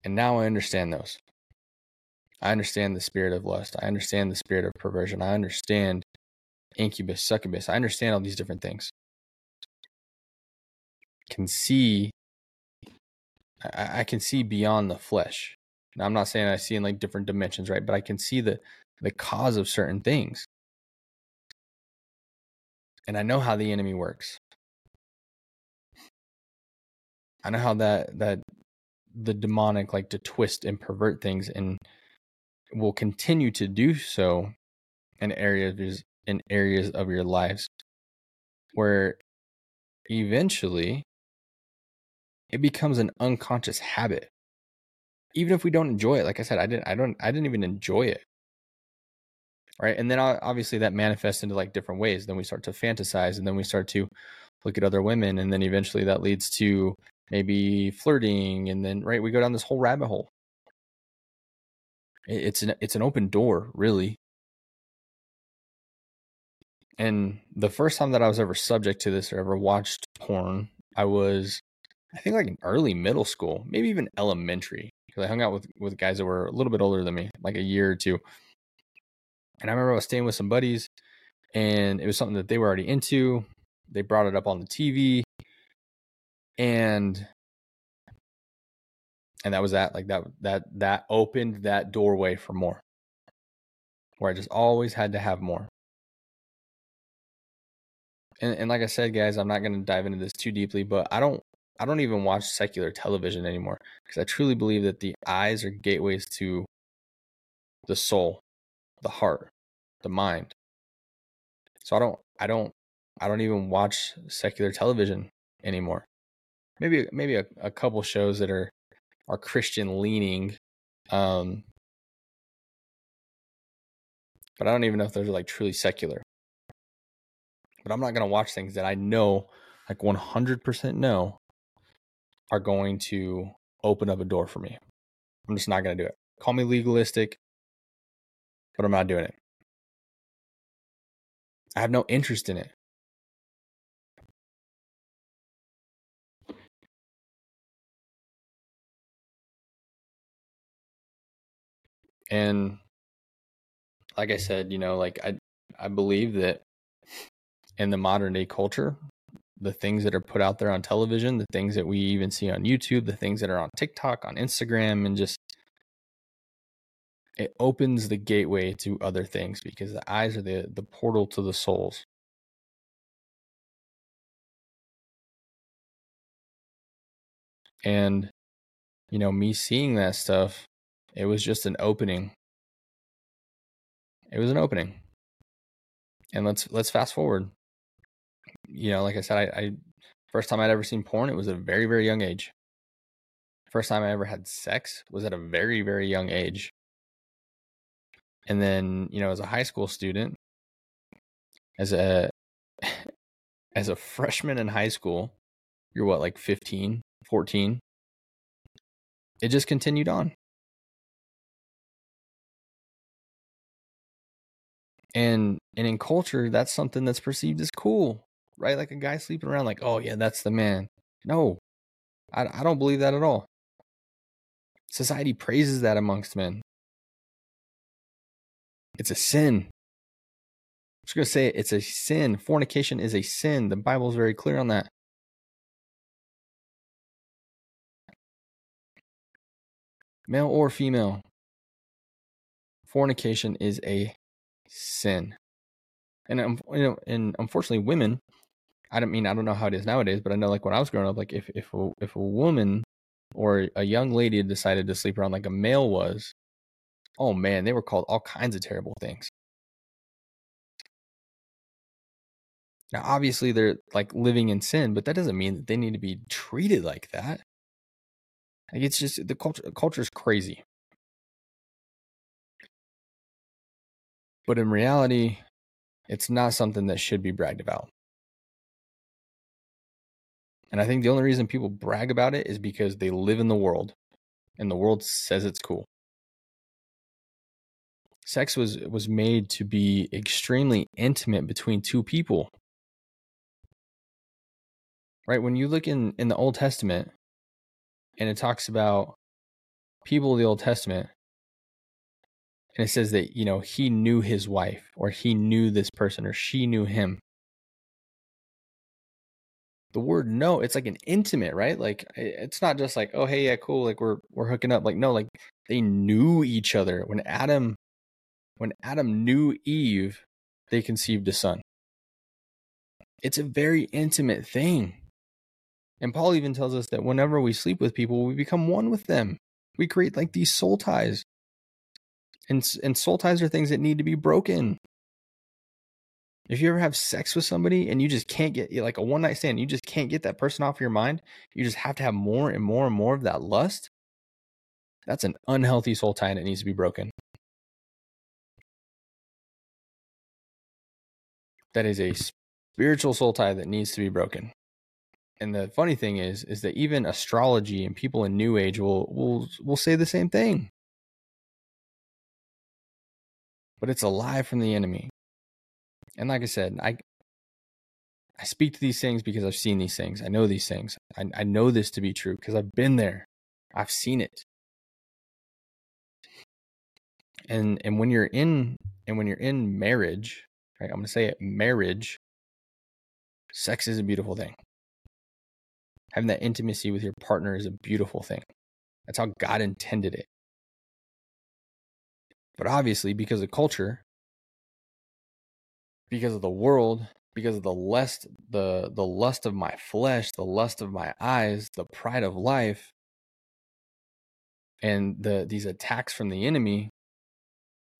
And now I understand those. I understand the spirit of lust. I understand the spirit of perversion. I understand incubus, succubus. I understand all these different things. Can see, I, I can see beyond the flesh. Now, I'm not saying I see in like different dimensions, right? But I can see the the cause of certain things, and I know how the enemy works. I know how that that the demonic like to twist and pervert things and will continue to do so in areas in areas of your lives where eventually it becomes an unconscious habit. Even if we don't enjoy it like i said i didn't i don't i didn't even enjoy it. Right? And then obviously that manifests into like different ways. Then we start to fantasize and then we start to look at other women and then eventually that leads to maybe flirting and then right we go down this whole rabbit hole it's an it's an open door, really. And the first time that I was ever subject to this or ever watched porn, I was, I think, like in early middle school, maybe even elementary, because I hung out with with guys that were a little bit older than me, like a year or two. And I remember I was staying with some buddies, and it was something that they were already into. They brought it up on the TV, and and that was that like that that that opened that doorway for more. Where i just always had to have more. And, and like i said guys i'm not going to dive into this too deeply but i don't i don't even watch secular television anymore because i truly believe that the eyes are gateways to the soul the heart the mind. So i don't i don't i don't even watch secular television anymore maybe maybe a, a couple shows that are are Christian leaning. Um, but I don't even know if those are like truly secular. But I'm not going to watch things that I know, like 100% know, are going to open up a door for me. I'm just not going to do it. Call me legalistic, but I'm not doing it. I have no interest in it. And like I said, you know, like I I believe that in the modern day culture, the things that are put out there on television, the things that we even see on YouTube, the things that are on TikTok, on Instagram, and just it opens the gateway to other things because the eyes are the, the portal to the souls. And, you know, me seeing that stuff, it was just an opening. It was an opening. And let's let's fast forward. You know, like I said, I, I first time I'd ever seen porn, it was at a very, very young age. First time I ever had sex was at a very, very young age. And then, you know, as a high school student, as a [LAUGHS] as a freshman in high school, you're what like 15, 14. It just continued on. And and in culture, that's something that's perceived as cool, right? Like a guy sleeping around like, "Oh yeah, that's the man." No. I I don't believe that at all. Society praises that amongst men. It's a sin. I'm just going to say it, it's a sin. Fornication is a sin. The Bible is very clear on that. Male or female, fornication is a sin. And you know, and unfortunately, women. I don't mean I don't know how it is nowadays, but I know like when I was growing up, like if if a, if a woman or a young lady decided to sleep around like a male was, oh man, they were called all kinds of terrible things. Now, obviously, they're like living in sin, but that doesn't mean that they need to be treated like that. Like it's just the culture. Culture is crazy, but in reality, it's not something that should be bragged about. And I think the only reason people brag about it is because they live in the world, and the world says it's cool. Sex was was made to be extremely intimate between two people. Right? When you look in in the old testament and it talks about people of the old testament and it says that you know he knew his wife or he knew this person or she knew him the word know it's like an intimate right like it's not just like oh hey yeah cool like we're we're hooking up like no like they knew each other when adam when Adam knew Eve, they conceived a son. It's a very intimate thing. And Paul even tells us that whenever we sleep with people, we become one with them. We create like these soul ties. And, and soul ties are things that need to be broken. If you ever have sex with somebody and you just can't get like a one night stand, you just can't get that person off your mind, you just have to have more and more and more of that lust. That's an unhealthy soul tie and it needs to be broken. that is a spiritual soul tie that needs to be broken. And the funny thing is, is that even astrology and people in New Age will will will say the same thing. But it's a lie from the enemy. And like I said, I I speak to these things because I've seen these things. I know these things. I, I know this to be true because I've been there. I've seen it. And and when you're in and when you're in marriage, right? I'm to say it marriage, sex is a beautiful thing. Having that intimacy with your partner is a beautiful thing. That's how God intended it. But obviously, because of culture, because of the world, because of the lust, the the lust of my flesh, the lust of my eyes, the pride of life, and the these attacks from the enemy,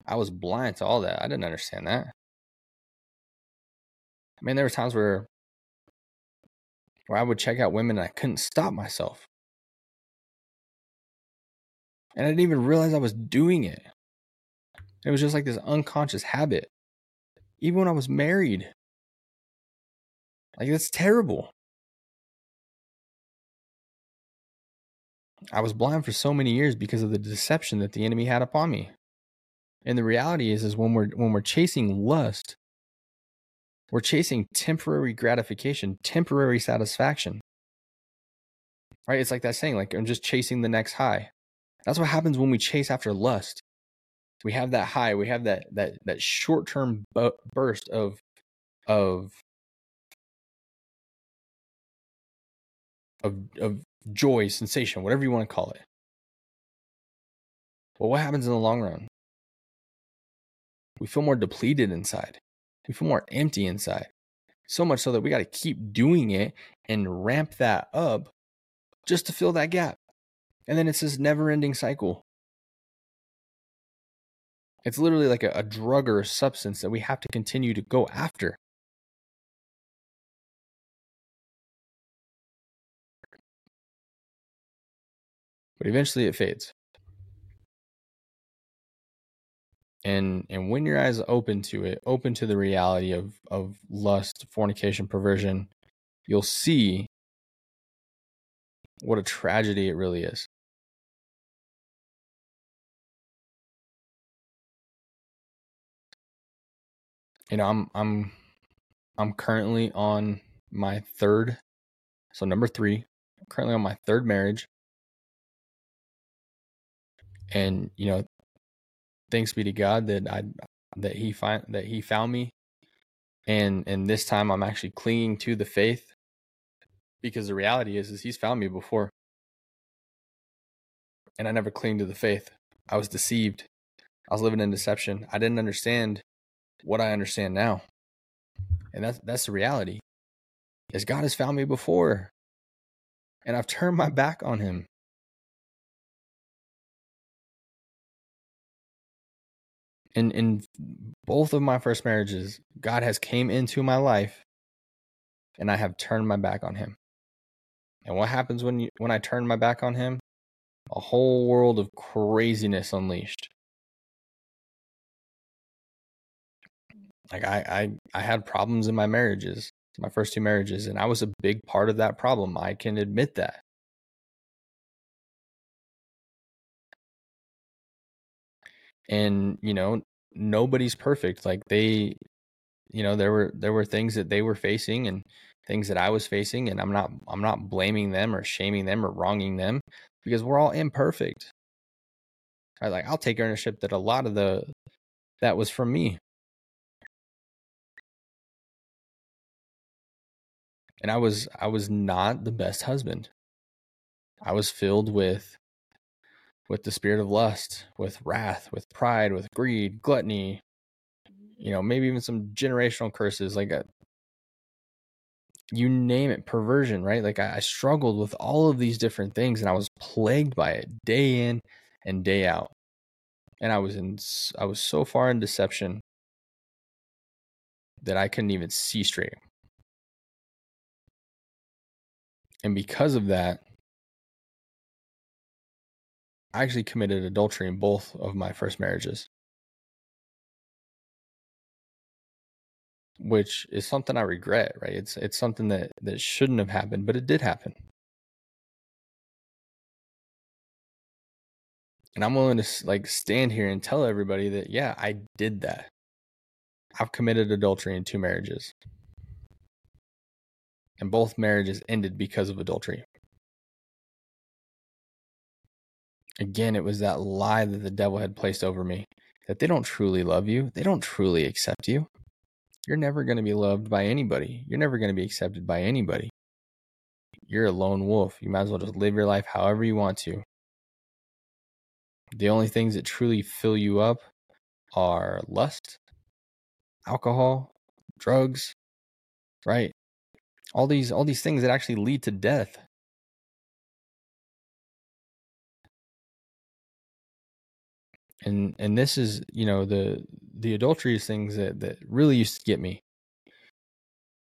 I was blind to all that. I didn't understand that. I mean, there were times where where I would check out women and I couldn't stop myself. And I didn't even realize I was doing it. It was just like this unconscious habit. Even when I was married. Like, that's terrible. I was blind for so many years because of the deception that the enemy had upon me. And the reality is is when we're when we're chasing lust, we're chasing temporary gratification, temporary satisfaction. Right? It's like that saying like I'm just chasing the next high. That's what happens when we chase after lust. We have that high, we have that that that short-term bu- burst of of of of joy, sensation, whatever you want to call it. But what happens in the long run? We feel more depleted inside. We feel more empty inside. So much so that we got to keep doing it and ramp that up just to fill that gap. And then it's this never ending cycle. It's literally like a, a drug or a substance that we have to continue to go after. But eventually it fades. and and when your eyes are open to it open to the reality of of lust fornication perversion you'll see what a tragedy it really is you know i'm i'm i'm currently on my third so number 3 I'm currently on my third marriage and you know thanks be to God that I that he find that he found me and and this time I'm actually clinging to the faith because the reality is is he's found me before and I never clinged to the faith. I was deceived. I was living in deception. I didn't understand what I understand now. And that's that's the reality. Is God has found me before. And I've turned my back on him. in in both of my first marriages, God has came into my life and I have turned my back on him. And what happens when you when I turn my back on him? A whole world of craziness unleashed. Like I I I had problems in my marriages, my first two marriages, and I was a big part of that problem. I can admit that. and you know nobody's perfect like they you know there were there were things that they were facing and things that I was facing and I'm not I'm not blaming them or shaming them or wronging them because we're all imperfect. I like I'll take ownership that a lot of the that was from me. And I was I was not the best husband. I was filled with with the spirit of lust, with wrath, with pride, with greed, gluttony, you know, maybe even some generational curses, like a, uh, you name it, perversion, right? Like I, I struggled with all of these different things and I was plagued by it day in and day out. And I was in, I was so far in deception that I couldn't even see straight. And because of that, I actually committed adultery in both of my first marriages. Which is something I regret, right? It's it's something that that shouldn't have happened, but it did happen. And I'm willing to like stand here and tell everybody that yeah, I did that. I've committed adultery in two marriages. And both marriages ended because of adultery. Again, it was that lie that the devil had placed over me that they don't truly love you, they don't truly accept you. You're never going to be loved by anybody, you're never going to be accepted by anybody. You're a lone wolf. You might as well just live your life however you want to. The only things that truly fill you up are lust, alcohol, drugs, right? All these all these things that actually lead to death. and and this is you know the the adulteries things that that really used to get me.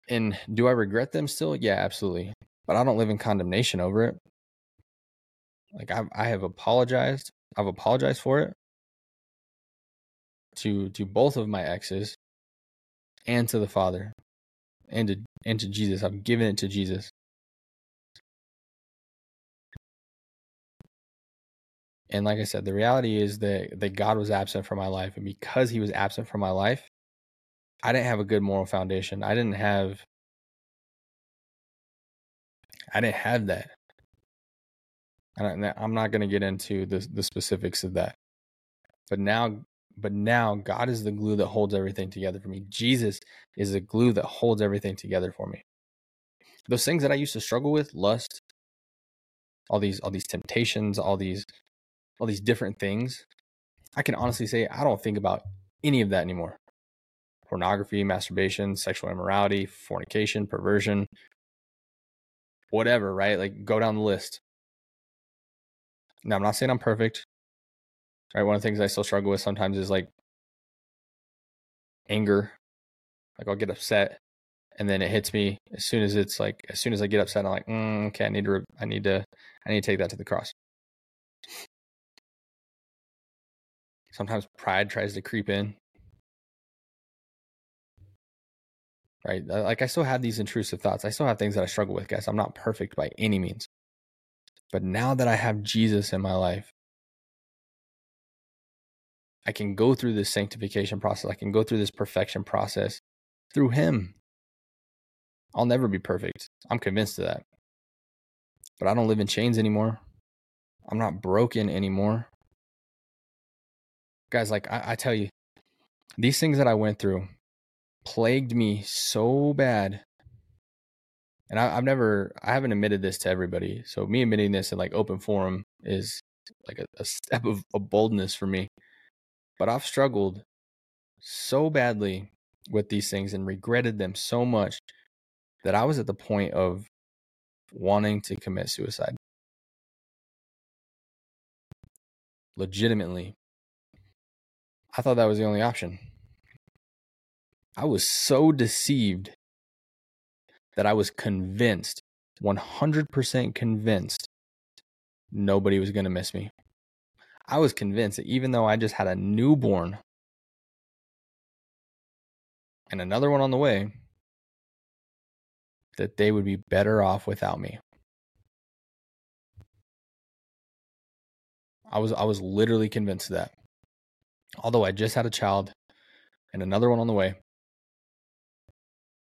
And do i regret them still? Yeah absolutely. But i don't live in condemnation over it. Like i i have apologized i've apologized for it. To to both of my exes and to the father and to and to jesus i've given it to jesus And like I said, the reality is that that God was absent from my life, and because He was absent from my life, I didn't have a good moral foundation. I didn't have I didn't have that. And I'm not going to get into the the specifics of that. But now but now God is the glue that holds everything together for me. Jesus is the glue that holds everything together for me. Those things that I used to struggle with, lust, all these all these temptations, all these all these different things, I can honestly say I don't think about any of that anymore. Pornography, masturbation, sexual immorality, fornication, perversion, whatever, right? Like go down the list. Now, I'm not saying I'm perfect. Right? One of the things I still struggle with sometimes is like anger. Like I'll get upset and then it hits me as soon as it's like as soon as I get upset I'm like, mm, "Okay, I need to I need to I need to take that to the cross." Sometimes pride tries to creep in. Right? Like I still have these intrusive thoughts. I still have things that I struggle with, guys. I'm not perfect by any means. But now that I have Jesus in my life, I can go through this sanctification process. I can go through this perfection process through Him. I'll never be perfect. I'm convinced of that. But I don't live in chains anymore. I'm not broken anymore. Guys, like I, I tell you, these things that I went through plagued me so bad. And I, have never, I haven't admitted this to everybody. So me admitting this in like open forum is like a, a step of, of boldness for me. But I've struggled so badly with these things and regretted them so much that I was at the point of wanting to commit suicide. Legitimately. I thought that was the only option. I was so deceived that I was convinced, 100% convinced, nobody was going to miss me. I was convinced that even though I just had a newborn and another one on the way, that they would be better off without me. I was I was literally convinced of that. Although I just had a child and another one on the way,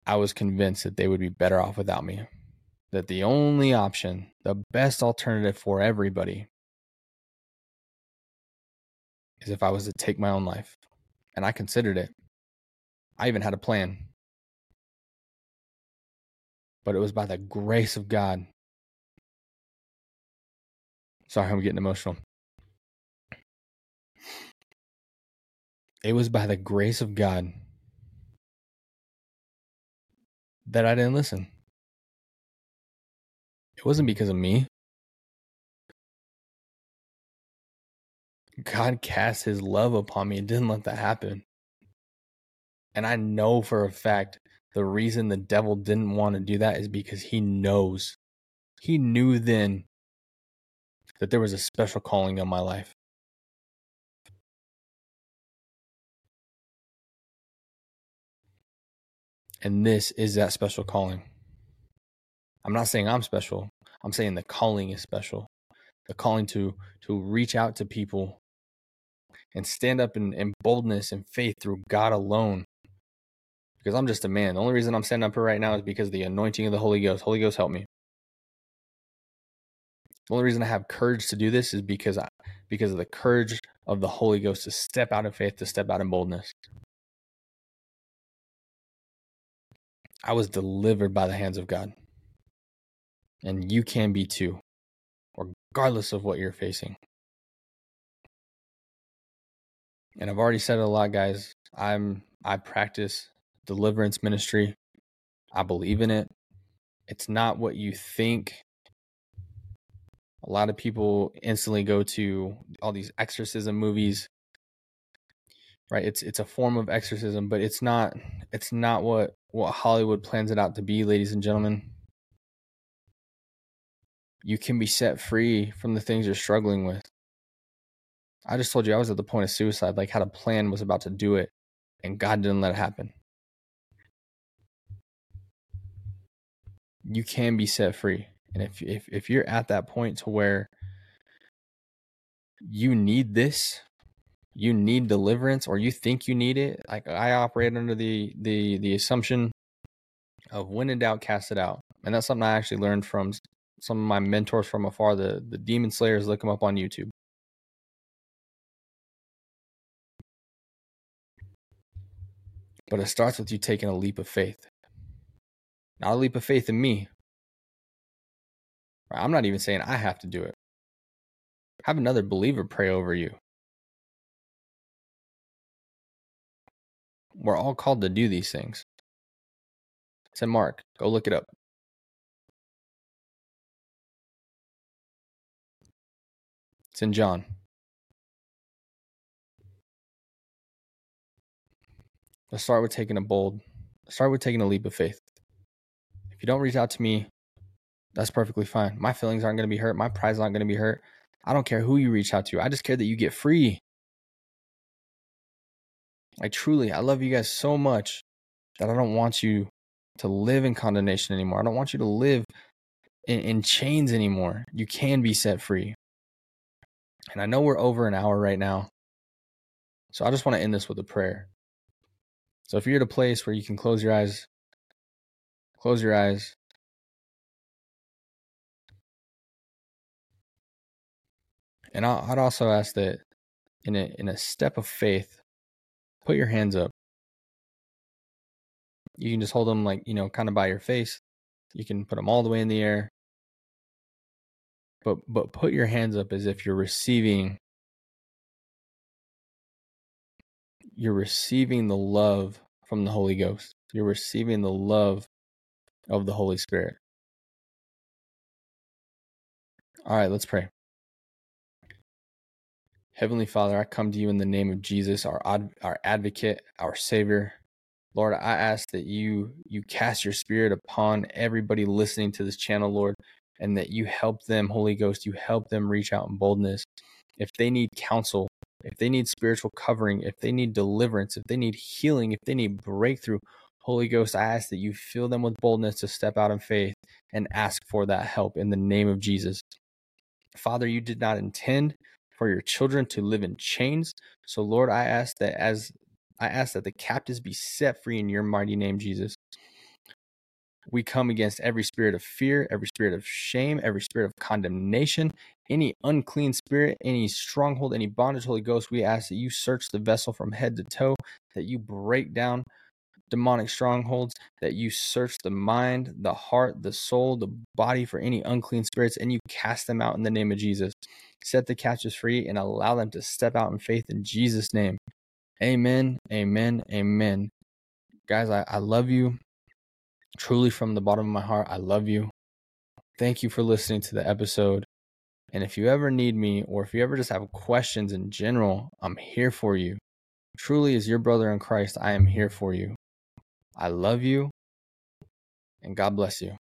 I was convinced that they would be better off without me. That the only option, the best alternative for everybody is if I was to take my own life. And I considered it. I even had a plan. But it was by the grace of God. Sorry, I'm getting emotional. It was by the grace of God that I didn't listen. It wasn't because of me. God cast his love upon me and didn't let that happen. And I know for a fact the reason the devil didn't want to do that is because he knows. He knew then that there was a special calling on my life. And this is that special calling. I'm not saying I'm special. I'm saying the calling is special. The calling to to reach out to people and stand up in, in boldness and faith through God alone. Because I'm just a man. The only reason I'm standing up here right now is because of the anointing of the Holy Ghost. Holy Ghost, help me. The only reason I have courage to do this is because I, because of the courage of the Holy Ghost to step out in faith, to step out in boldness. I was delivered by the hands of God. And you can be too, regardless of what you're facing. And I've already said it a lot, guys. I'm I practice deliverance ministry. I believe in it. It's not what you think. A lot of people instantly go to all these exorcism movies. Right? It's it's a form of exorcism, but it's not it's not what what Hollywood plans it out to be, ladies and gentlemen. You can be set free from the things you're struggling with. I just told you I was at the point of suicide, like had a plan, was about to do it, and God didn't let it happen. You can be set free. And if if if you're at that point to where you need this, you need deliverance, or you think you need it. Like I operate under the the the assumption of when in doubt, cast it out, and that's something I actually learned from some of my mentors from afar. The the demon slayers, look them up on YouTube. But it starts with you taking a leap of faith. Not a leap of faith in me. I'm not even saying I have to do it. Have another believer pray over you. We're all called to do these things. It's in Mark. Go look it up. It's in John. Let's start with taking a bold, start with taking a leap of faith. If you don't reach out to me, that's perfectly fine. My feelings aren't going to be hurt. My pride's not going to be hurt. I don't care who you reach out to. I just care that you get free. Like, truly, I love you guys so much that I don't want you to live in condemnation anymore. I don't want you to live in, in chains anymore. You can be set free. And I know we're over an hour right now. So I just want to end this with a prayer. So if you're at a place where you can close your eyes, close your eyes. And I'd also ask that in a in a step of faith, put your hands up. You can just hold them like, you know, kind of by your face. You can put them all the way in the air. But but put your hands up as if you're receiving you're receiving the love from the Holy Ghost. You're receiving the love of the Holy Spirit. All right, let's pray. Heavenly Father, I come to you in the name of Jesus, our our advocate, our savior. Lord, I ask that you you cast your spirit upon everybody listening to this channel, Lord, and that you help them, Holy Ghost, you help them reach out in boldness. If they need counsel, if they need spiritual covering, if they need deliverance, if they need healing, if they need breakthrough, Holy Ghost, I ask that you fill them with boldness to step out in faith and ask for that help in the name of Jesus. Father, you did not intend for your children to live in chains. So, Lord, I ask that as I ask that the captives be set free in your mighty name, Jesus. We come against every spirit of fear, every spirit of shame, every spirit of condemnation, any unclean spirit, any stronghold, any bondage, Holy Ghost. We ask that you search the vessel from head to toe, that you break down demonic strongholds, that you search the mind, the heart, the soul, the body for any unclean spirits, and you cast them out in the name of Jesus. Set the captives free and allow them to step out in faith in Jesus' name. Amen, amen, amen. Guys, I, I love you. Truly, from the bottom of my heart, I love you. Thank you for listening to the episode. And if you ever need me, or if you ever just have questions in general, I'm here for you. Truly, as your brother in Christ, I am here for you. I love you, and God bless you.